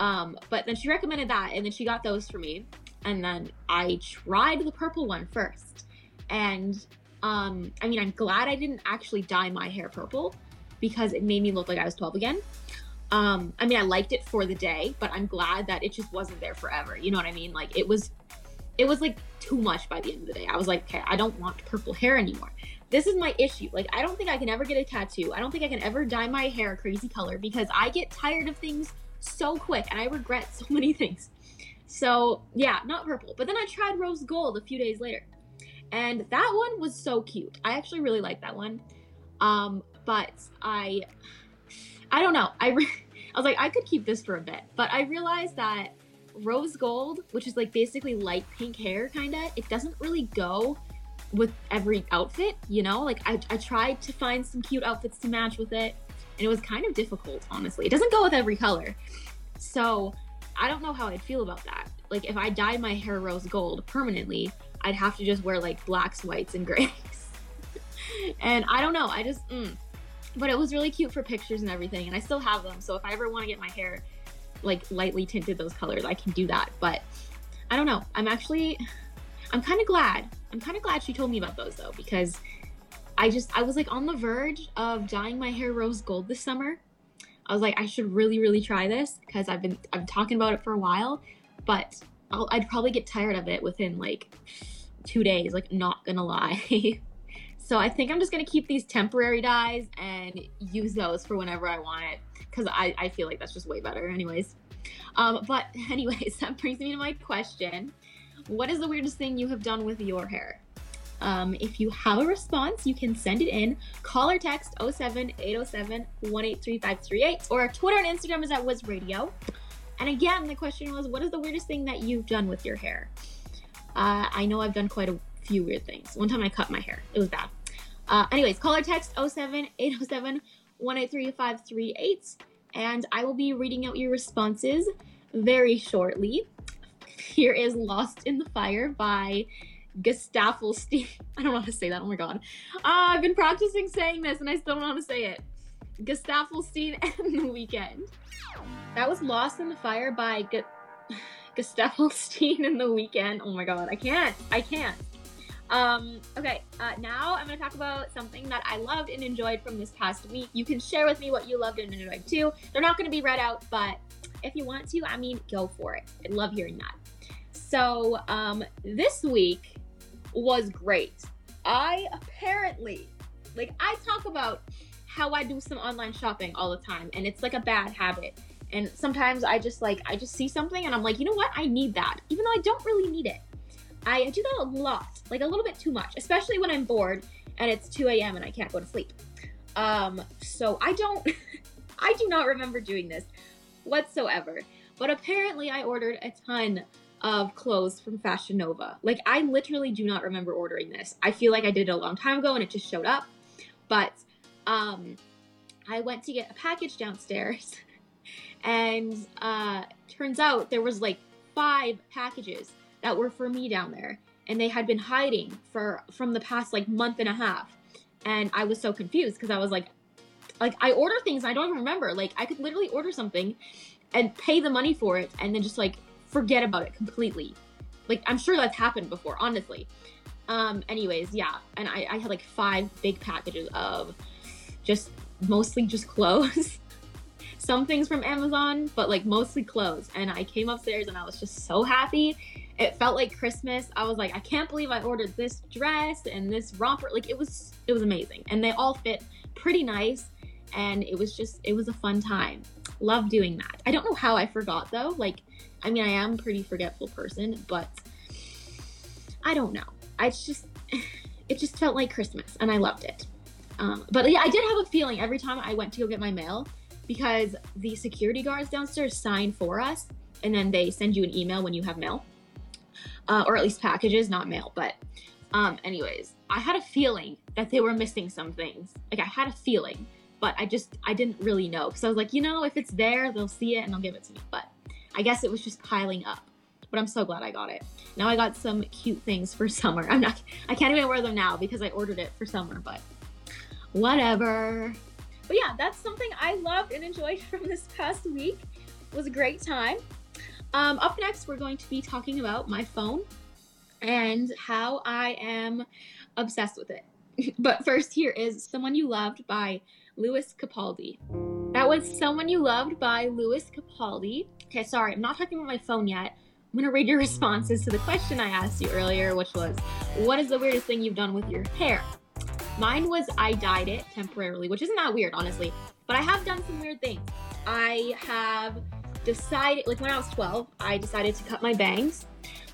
Um, but then she recommended that and then she got those for me. And then I tried the purple one first. And um, I mean, I'm glad I didn't actually dye my hair purple because it made me look like I was 12 again. Um, I mean, I liked it for the day, but I'm glad that it just wasn't there forever. You know what I mean? Like it was, it was like too much by the end of the day. I was like, okay, I don't want purple hair anymore. This is my issue. Like, I don't think I can ever get a tattoo. I don't think I can ever dye my hair a crazy color because I get tired of things so quick and I regret so many things. So, yeah, not purple. But then I tried rose gold a few days later. And that one was so cute. I actually really like that one. Um, but I I don't know. I re- I was like I could keep this for a bit, but I realized that rose gold, which is like basically light pink hair kind of, it doesn't really go with every outfit, you know? Like I, I tried to find some cute outfits to match with it, and it was kind of difficult, honestly. It doesn't go with every color. So I don't know how I'd feel about that. Like if I dyed my hair rose gold permanently, I'd have to just wear like blacks, whites, and grays. and I don't know. I just, mm. but it was really cute for pictures and everything, and I still have them. So if I ever want to get my hair like lightly tinted those colors, I can do that. But I don't know. I'm actually I'm kind of glad. I'm kind of glad she told me about those though because I just I was like on the verge of dyeing my hair rose gold this summer. I was like I should really really try this because I've been I'm talking about it for a while, but i would probably get tired of it within like two days. Like not gonna lie. so I think I'm just gonna keep these temporary dyes and use those for whenever I want it because I, I feel like that's just way better anyways. Um, but anyways that brings me to my question. What is the weirdest thing you have done with your hair? Um, if you have a response you can send it in. Call or text 07 807 183538 or twitter and instagram is at wiz radio and again the question was what is the weirdest thing that you've done with your hair? Uh, i know i've done quite a few weird things. One time i cut my hair. It was bad. Uh, anyways call or text 07 807 183538 and I will be reading out your responses very shortly. Here is Lost in the Fire by Gestafelstein. I don't know how to say that. Oh my god. Uh, I've been practicing saying this and I still don't know how to say it. Gestafelstein and the Weeknd. That was Lost in the Fire by G- Gestafelstein and the Weeknd. Oh my god. I can't. I can't. Um, okay, uh, now I'm going to talk about something that I loved and enjoyed from this past week. You can share with me what you loved and enjoyed too. They're not going to be read out, but if you want to, I mean, go for it. I love hearing that. So, um, this week was great. I apparently, like, I talk about how I do some online shopping all the time, and it's like a bad habit. And sometimes I just like, I just see something and I'm like, you know what? I need that, even though I don't really need it. I do that a lot, like a little bit too much, especially when I'm bored and it's 2 a.m. and I can't go to sleep. Um, so I don't, I do not remember doing this whatsoever. But apparently, I ordered a ton of clothes from Fashion Nova. Like, I literally do not remember ordering this. I feel like I did it a long time ago and it just showed up. But um, I went to get a package downstairs, and uh, turns out there was like five packages that were for me down there and they had been hiding for from the past like month and a half and i was so confused because i was like like I order things I don't even remember. Like I could literally order something and pay the money for it and then just like forget about it completely. Like I'm sure that's happened before, honestly. Um, anyways, yeah, and I, I had like five big packages of just mostly just clothes. Some things from Amazon, but like mostly clothes. And I came upstairs and I was just so happy. It felt like Christmas. I was like, I can't believe I ordered this dress and this romper. Like it was it was amazing. And they all fit pretty nice. And it was just it was a fun time. Love doing that. I don't know how I forgot though. Like, I mean I am a pretty forgetful person, but I don't know. I just it just felt like Christmas and I loved it. Um, but yeah, I did have a feeling every time I went to go get my mail because the security guards downstairs sign for us and then they send you an email when you have mail, uh, or at least packages, not mail. But, um, anyways, I had a feeling that they were missing some things. Like I had a feeling, but I just I didn't really know because I was like, you know, if it's there, they'll see it and they'll give it to me. But I guess it was just piling up. But I'm so glad I got it. Now I got some cute things for summer. I'm not I can't even wear them now because I ordered it for summer, but whatever. But yeah, that's something I loved and enjoyed from this past week. It was a great time. Um, up next, we're going to be talking about my phone and how I am obsessed with it. but first, here is Someone You Loved by Lewis Capaldi. That was Someone You Loved by Lewis Capaldi. Okay, sorry, I'm not talking about my phone yet. I'm gonna read your responses to the question I asked you earlier, which was, What is the weirdest thing you've done with your hair? Mine was I dyed it temporarily, which isn't that weird, honestly. But I have done some weird things. I have decided, like when I was 12, I decided to cut my bangs,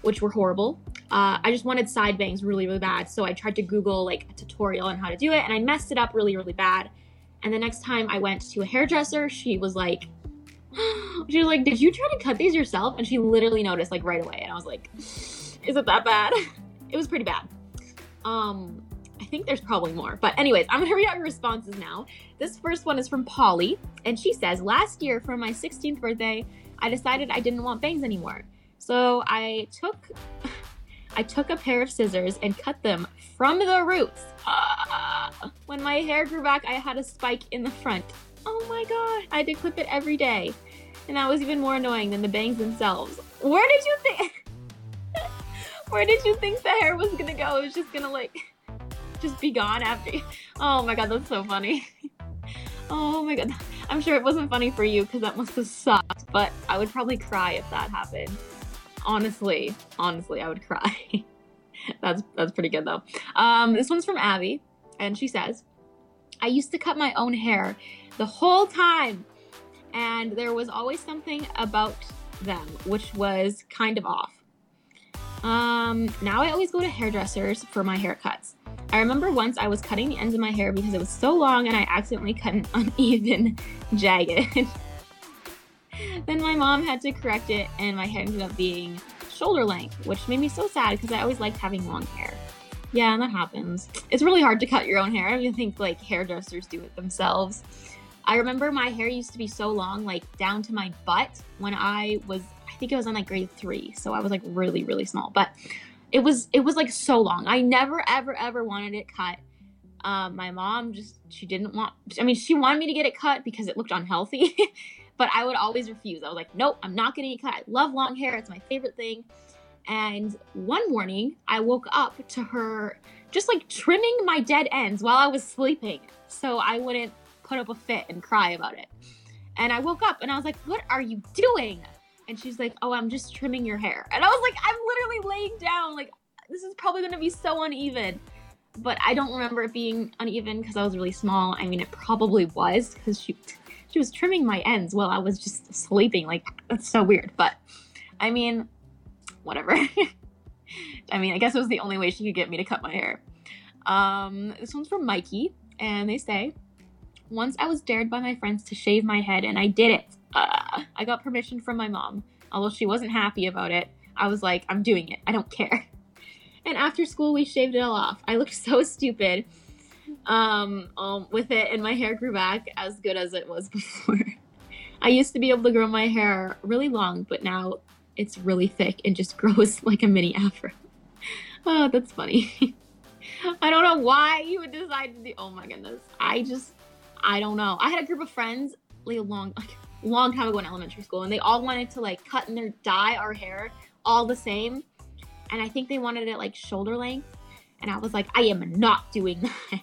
which were horrible. Uh, I just wanted side bangs really, really bad. So I tried to Google like a tutorial on how to do it, and I messed it up really, really bad. And the next time I went to a hairdresser, she was like, she was like, "Did you try to cut these yourself?" And she literally noticed like right away, and I was like, "Is it that bad?" it was pretty bad. Um, I think there's probably more. But, anyways, I'm gonna read out your responses now. This first one is from Polly, and she says, Last year for my 16th birthday, I decided I didn't want bangs anymore. So I took. I took a pair of scissors and cut them from the roots. Uh, when my hair grew back, I had a spike in the front. Oh my god, I had to clip it every day. And that was even more annoying than the bangs themselves. Where did you think Where did you think the hair was gonna go? It was just gonna like just be gone after. Oh my god, that's so funny. oh my god. I'm sure it wasn't funny for you because that must have sucked, but I would probably cry if that happened. Honestly, honestly, I would cry. that's that's pretty good though. Um, this one's from Abby, and she says, "I used to cut my own hair the whole time, and there was always something about them which was kind of off. Um, now I always go to hairdressers for my haircuts. I remember once I was cutting the ends of my hair because it was so long and I accidentally cut an uneven, jagged. then my mom had to correct it and my hair ended up being shoulder length, which made me so sad because I always liked having long hair. Yeah, and that happens. It's really hard to cut your own hair. I don't think like hairdressers do it themselves. I remember my hair used to be so long, like down to my butt when I was, I think it was on like grade three. So I was like really, really small. But it was it was like so long. I never ever ever wanted it cut. Um, my mom just she didn't want. I mean, she wanted me to get it cut because it looked unhealthy, but I would always refuse. I was like, nope, I'm not getting it cut. I love long hair. It's my favorite thing. And one morning, I woke up to her just like trimming my dead ends while I was sleeping, so I wouldn't put up a fit and cry about it. And I woke up and I was like, "What are you doing?" And she's like, Oh, I'm just trimming your hair. And I was like, I'm literally laying down. Like, this is probably going to be so uneven. But I don't remember it being uneven because I was really small. I mean, it probably was because she, she was trimming my ends while I was just sleeping. Like, that's so weird. But I mean, whatever. I mean, I guess it was the only way she could get me to cut my hair. Um, this one's from Mikey, and they say, Once I was dared by my friends to shave my head, and I did it. Uh, I got permission from my mom. Although she wasn't happy about it, I was like, I'm doing it. I don't care. And after school, we shaved it all off. I looked so stupid um, um, with it, and my hair grew back as good as it was before. I used to be able to grow my hair really long, but now it's really thick and just grows like a mini afro. Oh, that's funny. I don't know why you would decide to do. Oh my goodness. I just I don't know. I had a group of friends like long, like long time ago in elementary school, and they all wanted to like cut and dye our hair all the same, and I think they wanted it like shoulder length, and I was like, I am not doing that.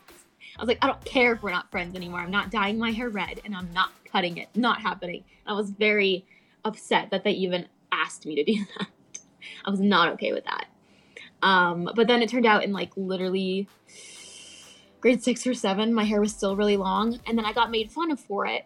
I was like, I don't care if we're not friends anymore. I'm not dyeing my hair red, and I'm not cutting it. Not happening. I was very upset that they even asked me to do that. I was not okay with that. Um, but then it turned out in like literally grade six or seven, my hair was still really long, and then I got made fun of for it.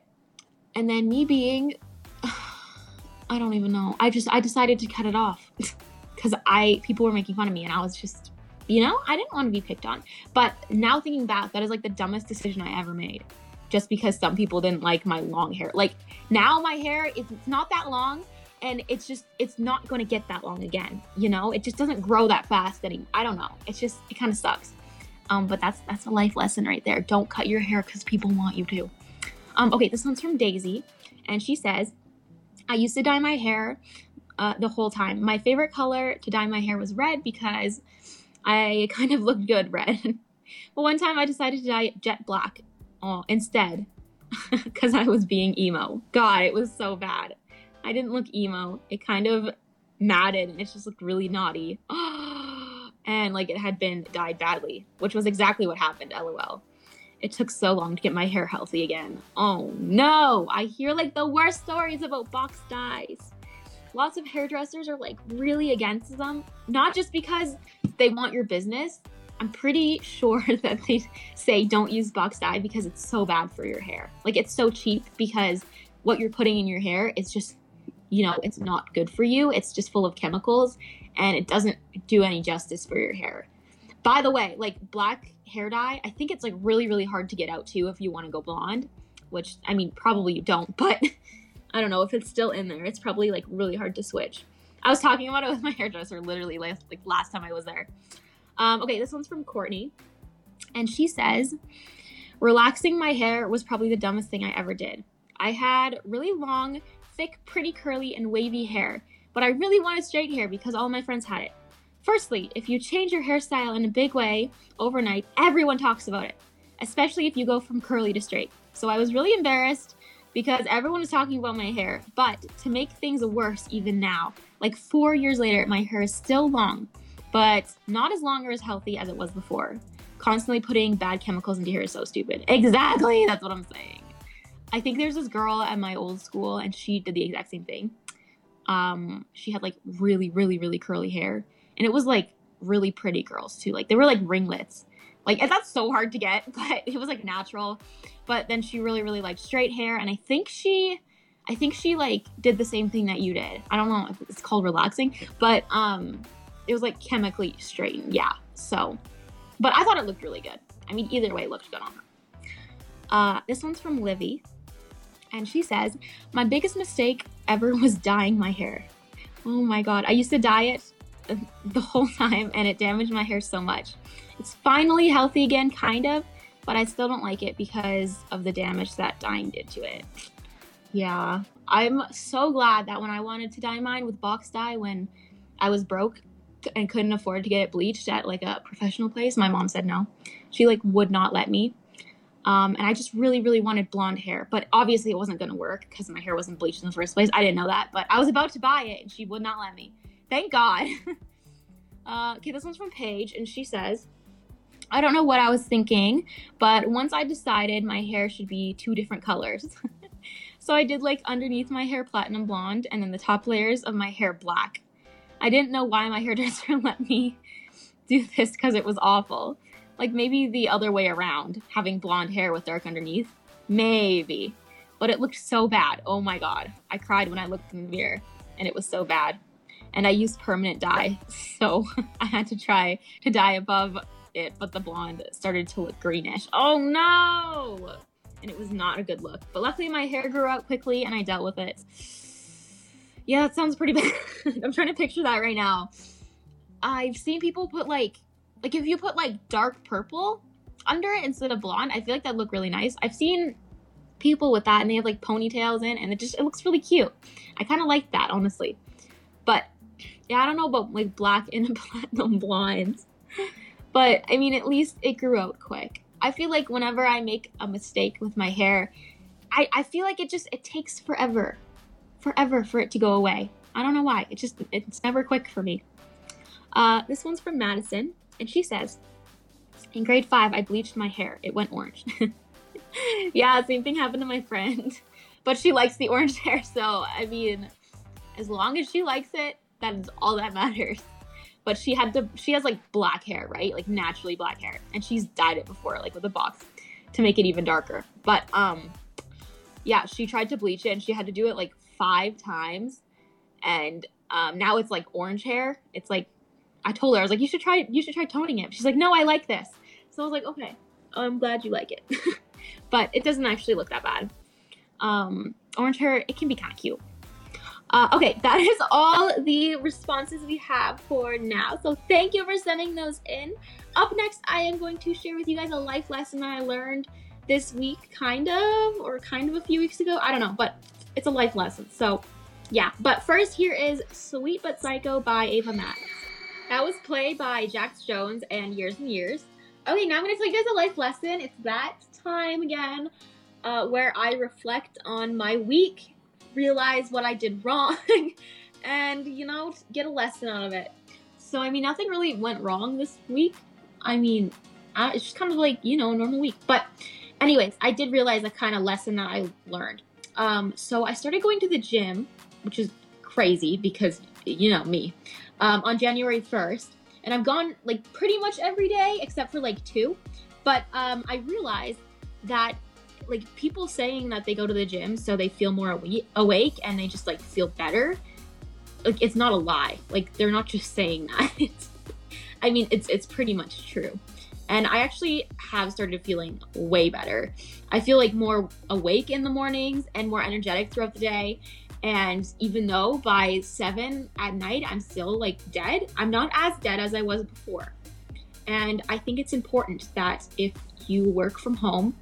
And then me being, I don't even know. I just I decided to cut it off because I people were making fun of me, and I was just, you know, I didn't want to be picked on. But now thinking back, that is like the dumbest decision I ever made. Just because some people didn't like my long hair. Like now my hair is it's not that long, and it's just it's not going to get that long again you know it just doesn't grow that fast anymore i don't know it's just it kind of sucks um but that's that's a life lesson right there don't cut your hair because people want you to um okay this one's from daisy and she says i used to dye my hair uh, the whole time my favorite color to dye my hair was red because i kind of looked good red but one time i decided to dye it jet black oh, instead because i was being emo god it was so bad I didn't look emo. It kind of matted and it just looked really naughty. and like it had been dyed badly, which was exactly what happened, lol. It took so long to get my hair healthy again. Oh no, I hear like the worst stories about box dyes. Lots of hairdressers are like really against them, not just because they want your business. I'm pretty sure that they say don't use box dye because it's so bad for your hair. Like it's so cheap because what you're putting in your hair is just you know, it's not good for you. It's just full of chemicals and it doesn't do any justice for your hair. By the way, like black hair dye, I think it's like really, really hard to get out too if you want to go blonde, which I mean, probably you don't, but I don't know if it's still in there. It's probably like really hard to switch. I was talking about it with my hairdresser literally last, like last time I was there. Um, okay, this one's from Courtney. And she says, relaxing my hair was probably the dumbest thing I ever did. I had really long thick, pretty curly, and wavy hair, but I really wanted straight hair because all my friends had it. Firstly, if you change your hairstyle in a big way overnight, everyone talks about it, especially if you go from curly to straight. So I was really embarrassed because everyone was talking about my hair. But to make things worse, even now, like four years later, my hair is still long, but not as long or as healthy as it was before. Constantly putting bad chemicals into your hair is so stupid. Exactly, that's what I'm saying. I think there's this girl at my old school, and she did the exact same thing. Um, she had like really, really, really curly hair, and it was like really pretty girls too. Like they were like ringlets. Like that's so hard to get, but it was like natural. But then she really, really liked straight hair, and I think she, I think she like did the same thing that you did. I don't know if it's called relaxing, but um, it was like chemically straightened. Yeah. So, but I thought it looked really good. I mean, either way, it looked good on her. Uh, this one's from Livy and she says, My biggest mistake ever was dyeing my hair. Oh my god, I used to dye it the whole time and it damaged my hair so much. It's finally healthy again, kind of, but I still don't like it because of the damage that dyeing did to it. Yeah, I'm so glad that when I wanted to dye mine with box dye when I was broke and couldn't afford to get it bleached at like a professional place, my mom said no. She like would not let me. Um, and I just really, really wanted blonde hair, but obviously it wasn't going to work because my hair wasn't bleached in the first place. I didn't know that, but I was about to buy it and she would not let me. Thank God. uh, okay, this one's from Paige, and she says, I don't know what I was thinking, but once I decided my hair should be two different colors. so I did like underneath my hair platinum blonde and then the top layers of my hair black. I didn't know why my hairdresser let me do this because it was awful. Like maybe the other way around, having blonde hair with dark underneath. Maybe. But it looked so bad. Oh my god. I cried when I looked in the mirror and it was so bad. And I used permanent dye, so I had to try to dye above it, but the blonde started to look greenish. Oh no! And it was not a good look. But luckily my hair grew out quickly and I dealt with it. Yeah, that sounds pretty bad. I'm trying to picture that right now. I've seen people put like like if you put like dark purple under it instead of blonde, I feel like that look really nice. I've seen people with that and they have like ponytails in and it just it looks really cute. I kind of like that honestly. But yeah, I don't know about like black and platinum blondes. But I mean, at least it grew out quick. I feel like whenever I make a mistake with my hair, I, I feel like it just it takes forever. Forever for it to go away. I don't know why. It just it's never quick for me. Uh, this one's from Madison, and she says, "In grade five, I bleached my hair. It went orange." yeah, same thing happened to my friend, but she likes the orange hair. So I mean, as long as she likes it, that is all that matters. But she had to. She has like black hair, right? Like naturally black hair, and she's dyed it before, like with a box, to make it even darker. But um, yeah, she tried to bleach it, and she had to do it like five times, and um, now it's like orange hair. It's like I told her I was like, you should try you should try toning it. She's like, no, I like this. So I was like, okay, I'm glad you like it, but it doesn't actually look that bad. Um, orange hair, it can be kind of cute. Uh, okay, that is all the responses we have for now. So thank you for sending those in. Up next, I am going to share with you guys a life lesson I learned this week, kind of, or kind of a few weeks ago. I don't know, but it's a life lesson. So yeah, but first, here is Sweet But Psycho by Ava Max. That was played by Jax Jones and Years and Years. Okay, now I'm to tell you guys a life lesson. It's that time again uh, where I reflect on my week, realize what I did wrong, and, you know, get a lesson out of it. So, I mean, nothing really went wrong this week. I mean, uh, it's just kind of like, you know, a normal week. But, anyways, I did realize a kind of lesson that I learned. Um, so, I started going to the gym, which is crazy because, you know, me um, on January 1st. And I've gone like pretty much every day except for like two. But um, I realized that like people saying that they go to the gym so they feel more awake and they just like feel better like it's not a lie. Like they're not just saying that. I mean it's it's pretty much true. And i actually have started feeling way better. I feel like more awake in the mornings and more energetic throughout the day. And even though by seven at night I'm still like dead, I'm not as dead as I was before. And I think it's important that if you work from home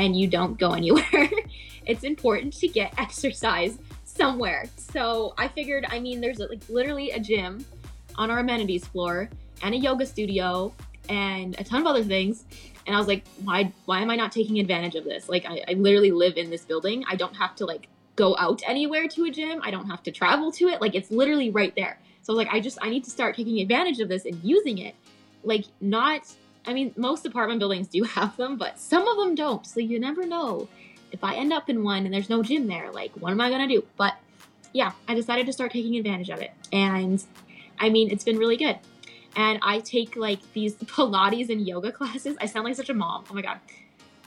and you don't go anywhere, it's important to get exercise somewhere. So I figured, I mean, there's like literally a gym on our amenities floor and a yoga studio and a ton of other things. And I was like, why why am I not taking advantage of this? Like I, I literally live in this building. I don't have to like go out anywhere to a gym. I don't have to travel to it. Like it's literally right there. So I was like, I just I need to start taking advantage of this and using it. Like not I mean, most apartment buildings do have them, but some of them don't. So you never know. If I end up in one and there's no gym there, like what am I gonna do? But yeah, I decided to start taking advantage of it. And I mean, it's been really good. And I take like these Pilates and yoga classes. I sound like such a mom. Oh my god.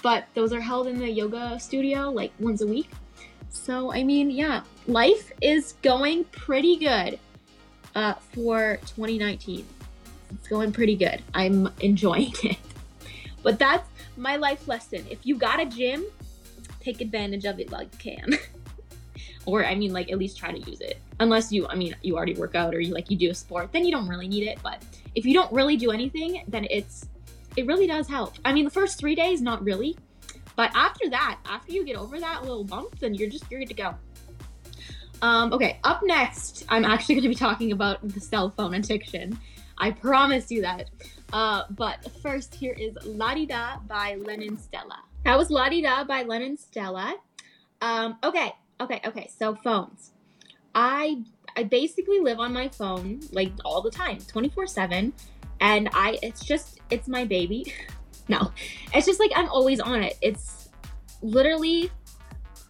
But those are held in the yoga studio like once a week. So, I mean, yeah, life is going pretty good uh, for 2019. It's going pretty good. I'm enjoying it. But that's my life lesson. If you got a gym, take advantage of it while you can. or I mean like at least try to use it. Unless you I mean you already work out or you like you do a sport, then you don't really need it, but if you don't really do anything, then it's it really does help. I mean the first 3 days not really, but after that, after you get over that little bump, then you're just you're good to go. Um, okay, up next, I'm actually going to be talking about the cell phone addiction. I promise you that. Uh, but first, here is La Di Da by Lennon Stella. That was La Di Da by Lennon Stella. Um, okay, okay, okay. So phones. I I basically live on my phone like all the time, 24 seven, and I it's just it's my baby. no, it's just like I'm always on it. It's literally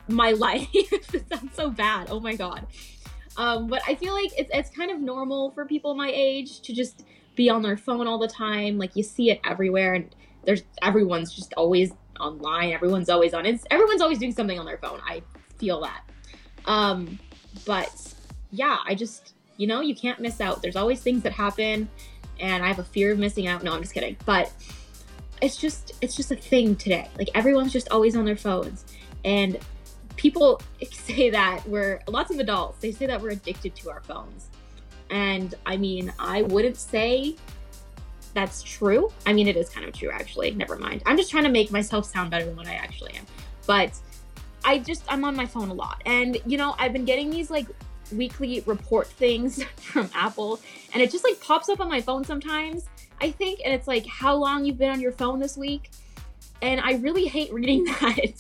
my life. it sounds so bad. Oh my god. Um, but I feel like it's it's kind of normal for people my age to just be on their phone all the time. Like you see it everywhere, and there's everyone's just always online. Everyone's always on. It's everyone's always doing something on their phone. I feel that. Um, but yeah, I just you know you can't miss out. There's always things that happen, and I have a fear of missing out. No, I'm just kidding. But it's just it's just a thing today. Like everyone's just always on their phones. And people say that we're lots of adults, they say that we're addicted to our phones. And I mean, I wouldn't say that's true. I mean, it is kind of true actually. Never mind. I'm just trying to make myself sound better than what I actually am. But I just I'm on my phone a lot. And you know, I've been getting these like weekly report things from Apple and it just like pops up on my phone sometimes I think, and it's like how long you've been on your phone this week. And I really hate reading that.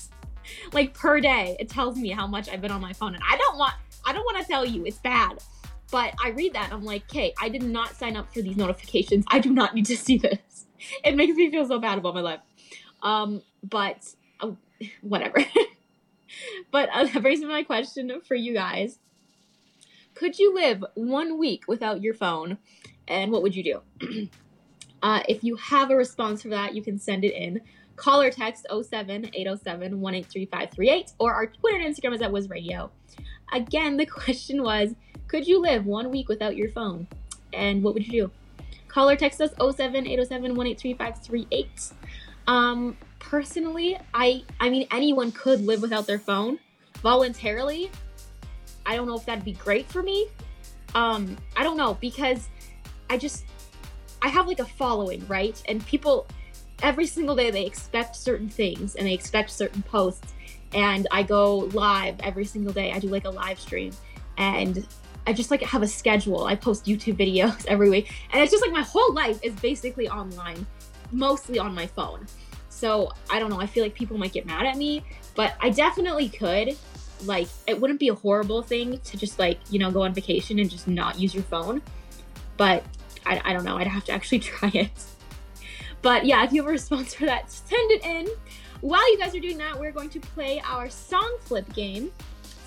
Like per day, it tells me how much I've been on my phone. And I don't want I don't want to tell you it's bad. But I read that I'm like, okay, I did not sign up for these notifications. I do not need to see this. It makes me feel so bad about my life. Um, but uh, whatever. but uh, that brings me my question for you guys. Could you live one week without your phone? And what would you do? uh, if you have a response for that, you can send it in. Call or text 07 807 183538 or our Twitter and Instagram is at Wiz Radio. Again, the question was Could you live one week without your phone? And what would you do? Call or text us 07 807 183538. Um, personally, I I mean anyone could live without their phone voluntarily. I don't know if that'd be great for me. Um, I don't know because I just I have like a following, right? And people every single day they expect certain things and they expect certain posts and I go live every single day. I do like a live stream and I just like have a schedule. I post YouTube videos every week and it's just like my whole life is basically online, mostly on my phone. So I don't know. I feel like people might get mad at me, but I definitely could. Like, it wouldn't be a horrible thing to just like, you know, go on vacation and just not use your phone. But I, I don't know. I'd have to actually try it. But yeah, if you have a response for that, send it in. While you guys are doing that, we're going to play our song flip game.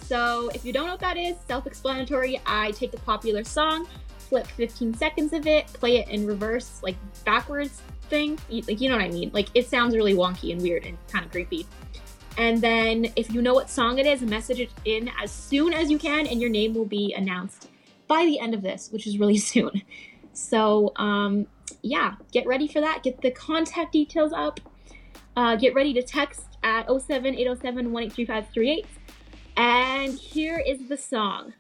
So if you don't know what that is, self explanatory. I take a popular song, flip 15 seconds of it, play it in reverse, like backwards, thing. Like, you know what I mean? Like, it sounds really wonky and weird and kind of creepy. And then, if you know what song it is, message it in as soon as you can, and your name will be announced by the end of this, which is really soon. So, um, yeah, get ready for that. Get the contact details up. Uh, get ready to text at 07 807 183538. And here is the song.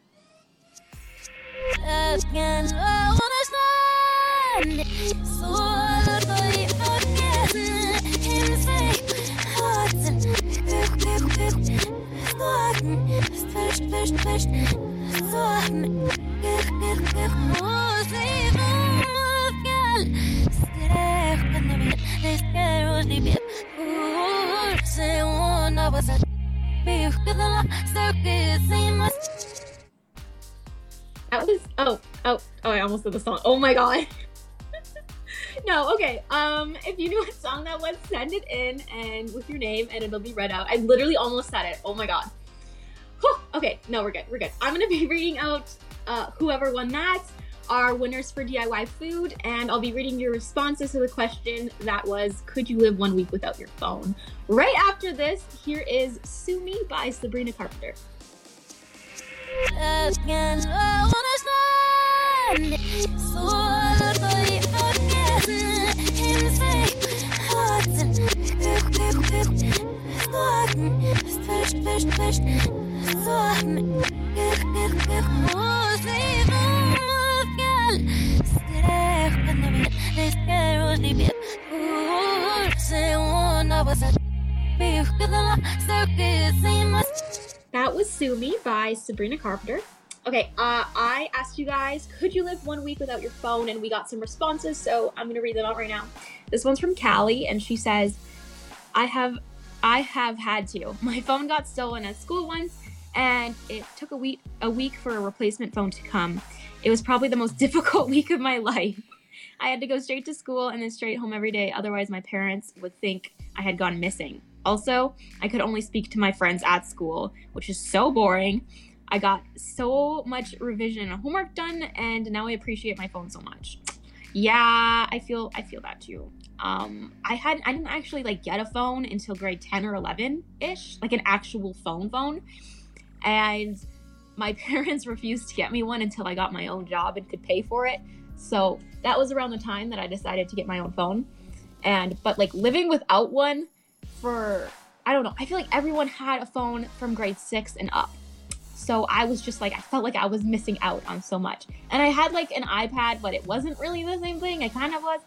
That was oh oh oh I almost said the song. Oh my god. no, okay. Um, if you knew what song that was, send it in and with your name and it'll be read out. I literally almost said it. Oh my god. Whew. Okay, no, we're good. We're good. I'm gonna be reading out uh, whoever won that, our winners for DIY food, and I'll be reading your responses to the question that was, could you live one week without your phone? Right after this, here is Sue Me by Sabrina Carpenter. That was Sue Me by Sabrina Carpenter. Okay, uh, I asked you guys, could you live one week without your phone? And we got some responses, so I'm gonna read them out right now. This one's from Callie, and she says, "I have, I have had to. My phone got stolen at school once, and it took a week, a week for a replacement phone to come. It was probably the most difficult week of my life. I had to go straight to school and then straight home every day. Otherwise, my parents would think I had gone missing. Also, I could only speak to my friends at school, which is so boring." I got so much revision and homework done, and now I appreciate my phone so much. Yeah, I feel I feel that too. Um, I had I didn't actually like get a phone until grade ten or eleven ish, like an actual phone phone, and my parents refused to get me one until I got my own job and could pay for it. So that was around the time that I decided to get my own phone. And but like living without one for I don't know, I feel like everyone had a phone from grade six and up. So I was just like, I felt like I was missing out on so much. And I had like an iPad, but it wasn't really the same thing. It kind of was.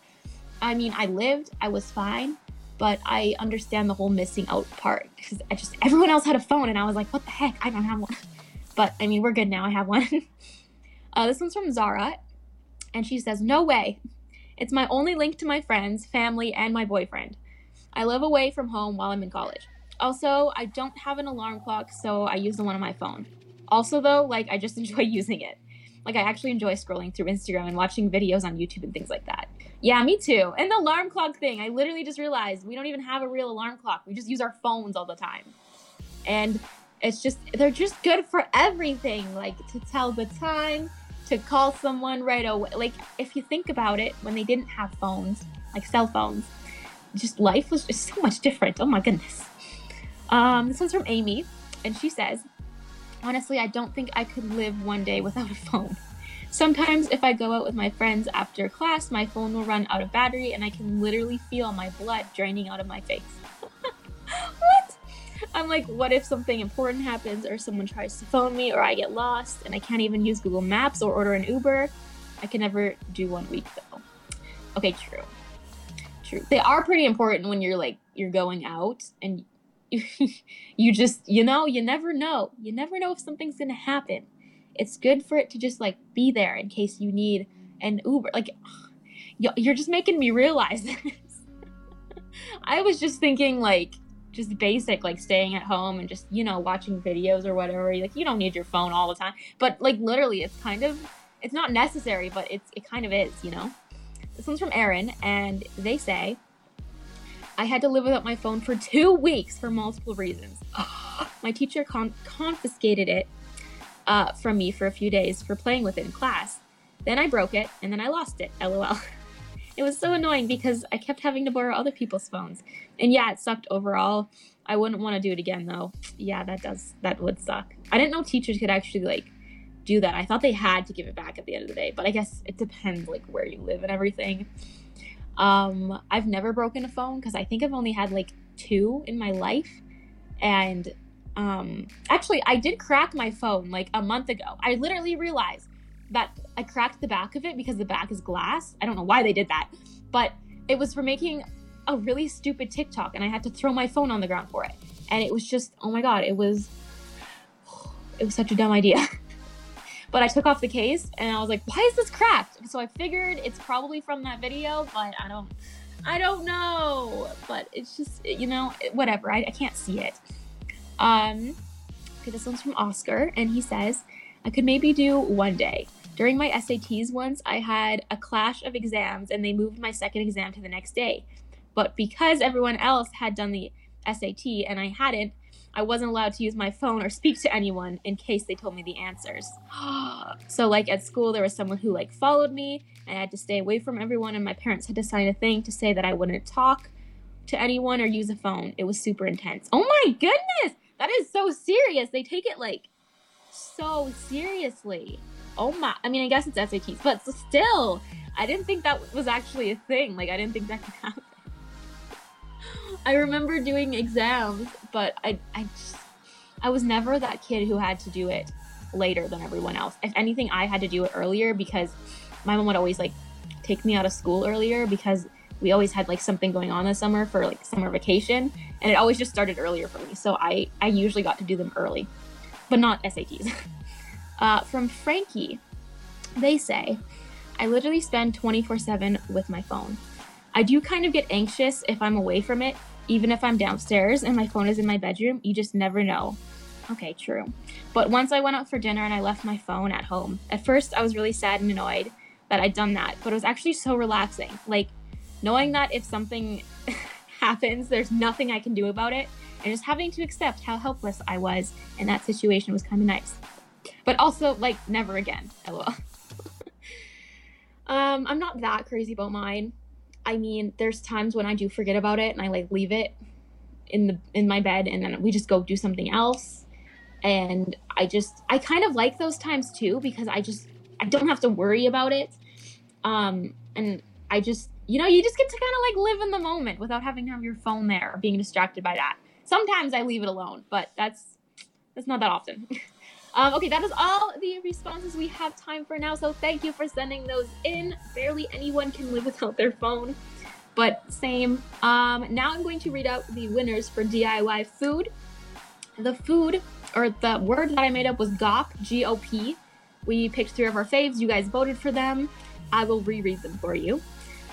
I mean, I lived, I was fine, but I understand the whole missing out part because I just, everyone else had a phone and I was like, what the heck? I don't have one. But I mean, we're good now. I have one. uh, this one's from Zara. And she says, no way. It's my only link to my friends, family, and my boyfriend. I live away from home while I'm in college. Also, I don't have an alarm clock, so I use the one on my phone. Also, though, like, I just enjoy using it. Like, I actually enjoy scrolling through Instagram and watching videos on YouTube and things like that. Yeah, me too. And the alarm clock thing, I literally just realized we don't even have a real alarm clock. We just use our phones all the time. And it's just, they're just good for everything, like to tell the time, to call someone right away. Like, if you think about it, when they didn't have phones, like cell phones, just life was just so much different. Oh my goodness. Um, this one's from Amy, and she says, Honestly, I don't think I could live one day without a phone. Sometimes, if I go out with my friends after class, my phone will run out of battery and I can literally feel my blood draining out of my face. I'm like, what if something important happens or someone tries to phone me or I get lost and I can't even use Google Maps or order an Uber? I can never do one week though. Okay, true. True. They are pretty important when you're like, you're going out and you, you just, you know, you never know. You never know if something's going to happen it's good for it to just like be there in case you need an Uber. Like, you're just making me realize this. I was just thinking like just basic like staying at home and just you know watching videos or whatever. Like you don't need your phone all the time, but like literally, it's kind of it's not necessary, but it's it kind of is. You know. This one's from Aaron, and they say. I had to live without my phone for two weeks for multiple reasons. my teacher con- confiscated it uh, from me for a few days for playing with it in class. Then I broke it, and then I lost it. LOL. it was so annoying because I kept having to borrow other people's phones. And yeah, it sucked overall. I wouldn't want to do it again though. Yeah, that does that would suck. I didn't know teachers could actually like do that. I thought they had to give it back at the end of the day, but I guess it depends like where you live and everything. Um, I've never broken a phone because I think I've only had like two in my life, and um actually i did crack my phone like a month ago i literally realized that i cracked the back of it because the back is glass. I don't know why they did that but it was for making a really stupid tiktok and i had to throw my phone on the ground for it. And it was just oh my god it was it was such a dumb idea. But i took off the case and i was like why is this cracked? So i figured it's probably from that video but i don't i don't know. But it's just you know whatever. I, I can't see it. Um, okay, this one's from Oscar, and he says, I could maybe do one day. During my SATs once, I had a clash of exams and they moved my second exam to the next day. But because everyone else had done the SAT and I hadn't, I wasn't allowed to use my phone or speak to anyone in case they told me the answers. so like at school there was someone who like followed me and I had to stay away from everyone and my parents had to sign a thing to say that I wouldn't talk to anyone or use a phone. It was super intense. Oh my goodness. That is so serious. They take it like so seriously. Oh my! I mean, I guess it's SATs, but still, I didn't think that was actually a thing. Like, I didn't think that could happen. I remember doing exams, but I, I, just, I was never that kid who had to do it later than everyone else. If anything, I had to do it earlier because my mom would always like take me out of school earlier because we always had like something going on this summer for like summer vacation and it always just started earlier for me so i i usually got to do them early but not sats uh, from frankie. They say i literally spend 24-7 with my phone. I do kind of get anxious if i'm away from it even if i'm downstairs and my phone is in my bedroom. You just never know. Okay true. But once i went out for dinner and i left my phone at home at first i was really sad and annoyed that i'd done that but it was actually so relaxing. Like knowing that if something happens, there's nothing I can do about it, and just having to accept how helpless I was in that situation was kind of nice. But also, like, never again. LOL. um, I'm not that crazy about mine. I mean, there's times when I do forget about it and I like leave it in the in my bed and then we just go do something else. And I just I kind of like those times too because I just I don't have to worry about it. Um and I just you know, you just get to kind of like live in the moment without having to have your phone there or being distracted by that. Sometimes I leave it alone, but that's that's not that often. um, okay, that is all the responses we have time for now. So thank you for sending those in. Barely anyone can live without their phone, but same. Um, now I'm going to read out the winners for DIY food. The food or the word that I made up was GOP, G O P. We picked three of our faves. You guys voted for them. I will reread them for you.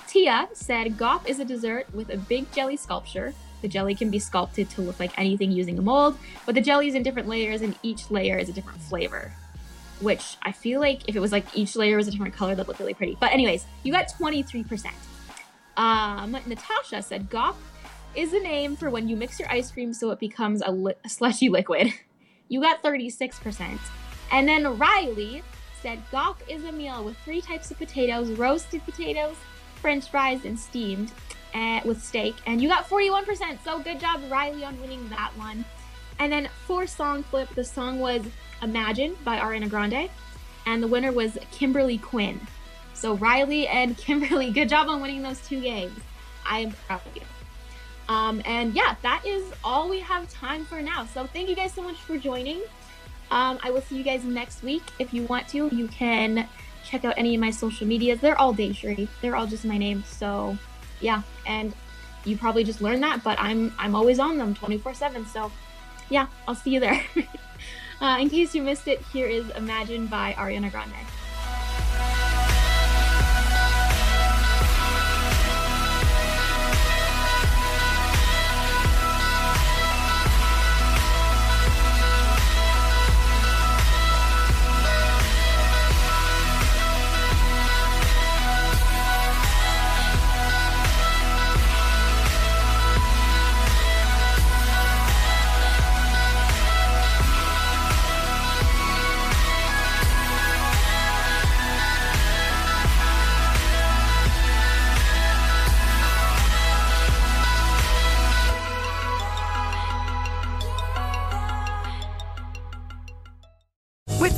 Tia said GOP is a dessert with a big jelly sculpture. The jelly can be sculpted to look like anything using a mold, but the jelly is in different layers and each layer is a different flavor. Which I feel like if it was like each layer was a different color, that'd look really pretty. But anyways, you got 23%. Um, Natasha said Goth is a name for when you mix your ice cream so it becomes a, li- a slushy liquid. You got 36%. And then Riley said Gok is a meal with three types of potatoes roasted potatoes, french fries, and steamed uh, with steak. And you got 41%. So good job, Riley, on winning that one. And then for song flip, the song was Imagine by Ariana Grande. And the winner was Kimberly Quinn. So Riley and Kimberly, good job on winning those two games. I am proud of you. Um, and yeah, that is all we have time for now. So thank you guys so much for joining. Um, I will see you guys next week. If you want to, you can check out any of my social medias. They're all Dayshri. They're all just my name. So yeah, and you probably just learned that, but I'm I'm always on them 24/7. So yeah, I'll see you there. uh, in case you missed it, here is Imagine by Ariana Grande.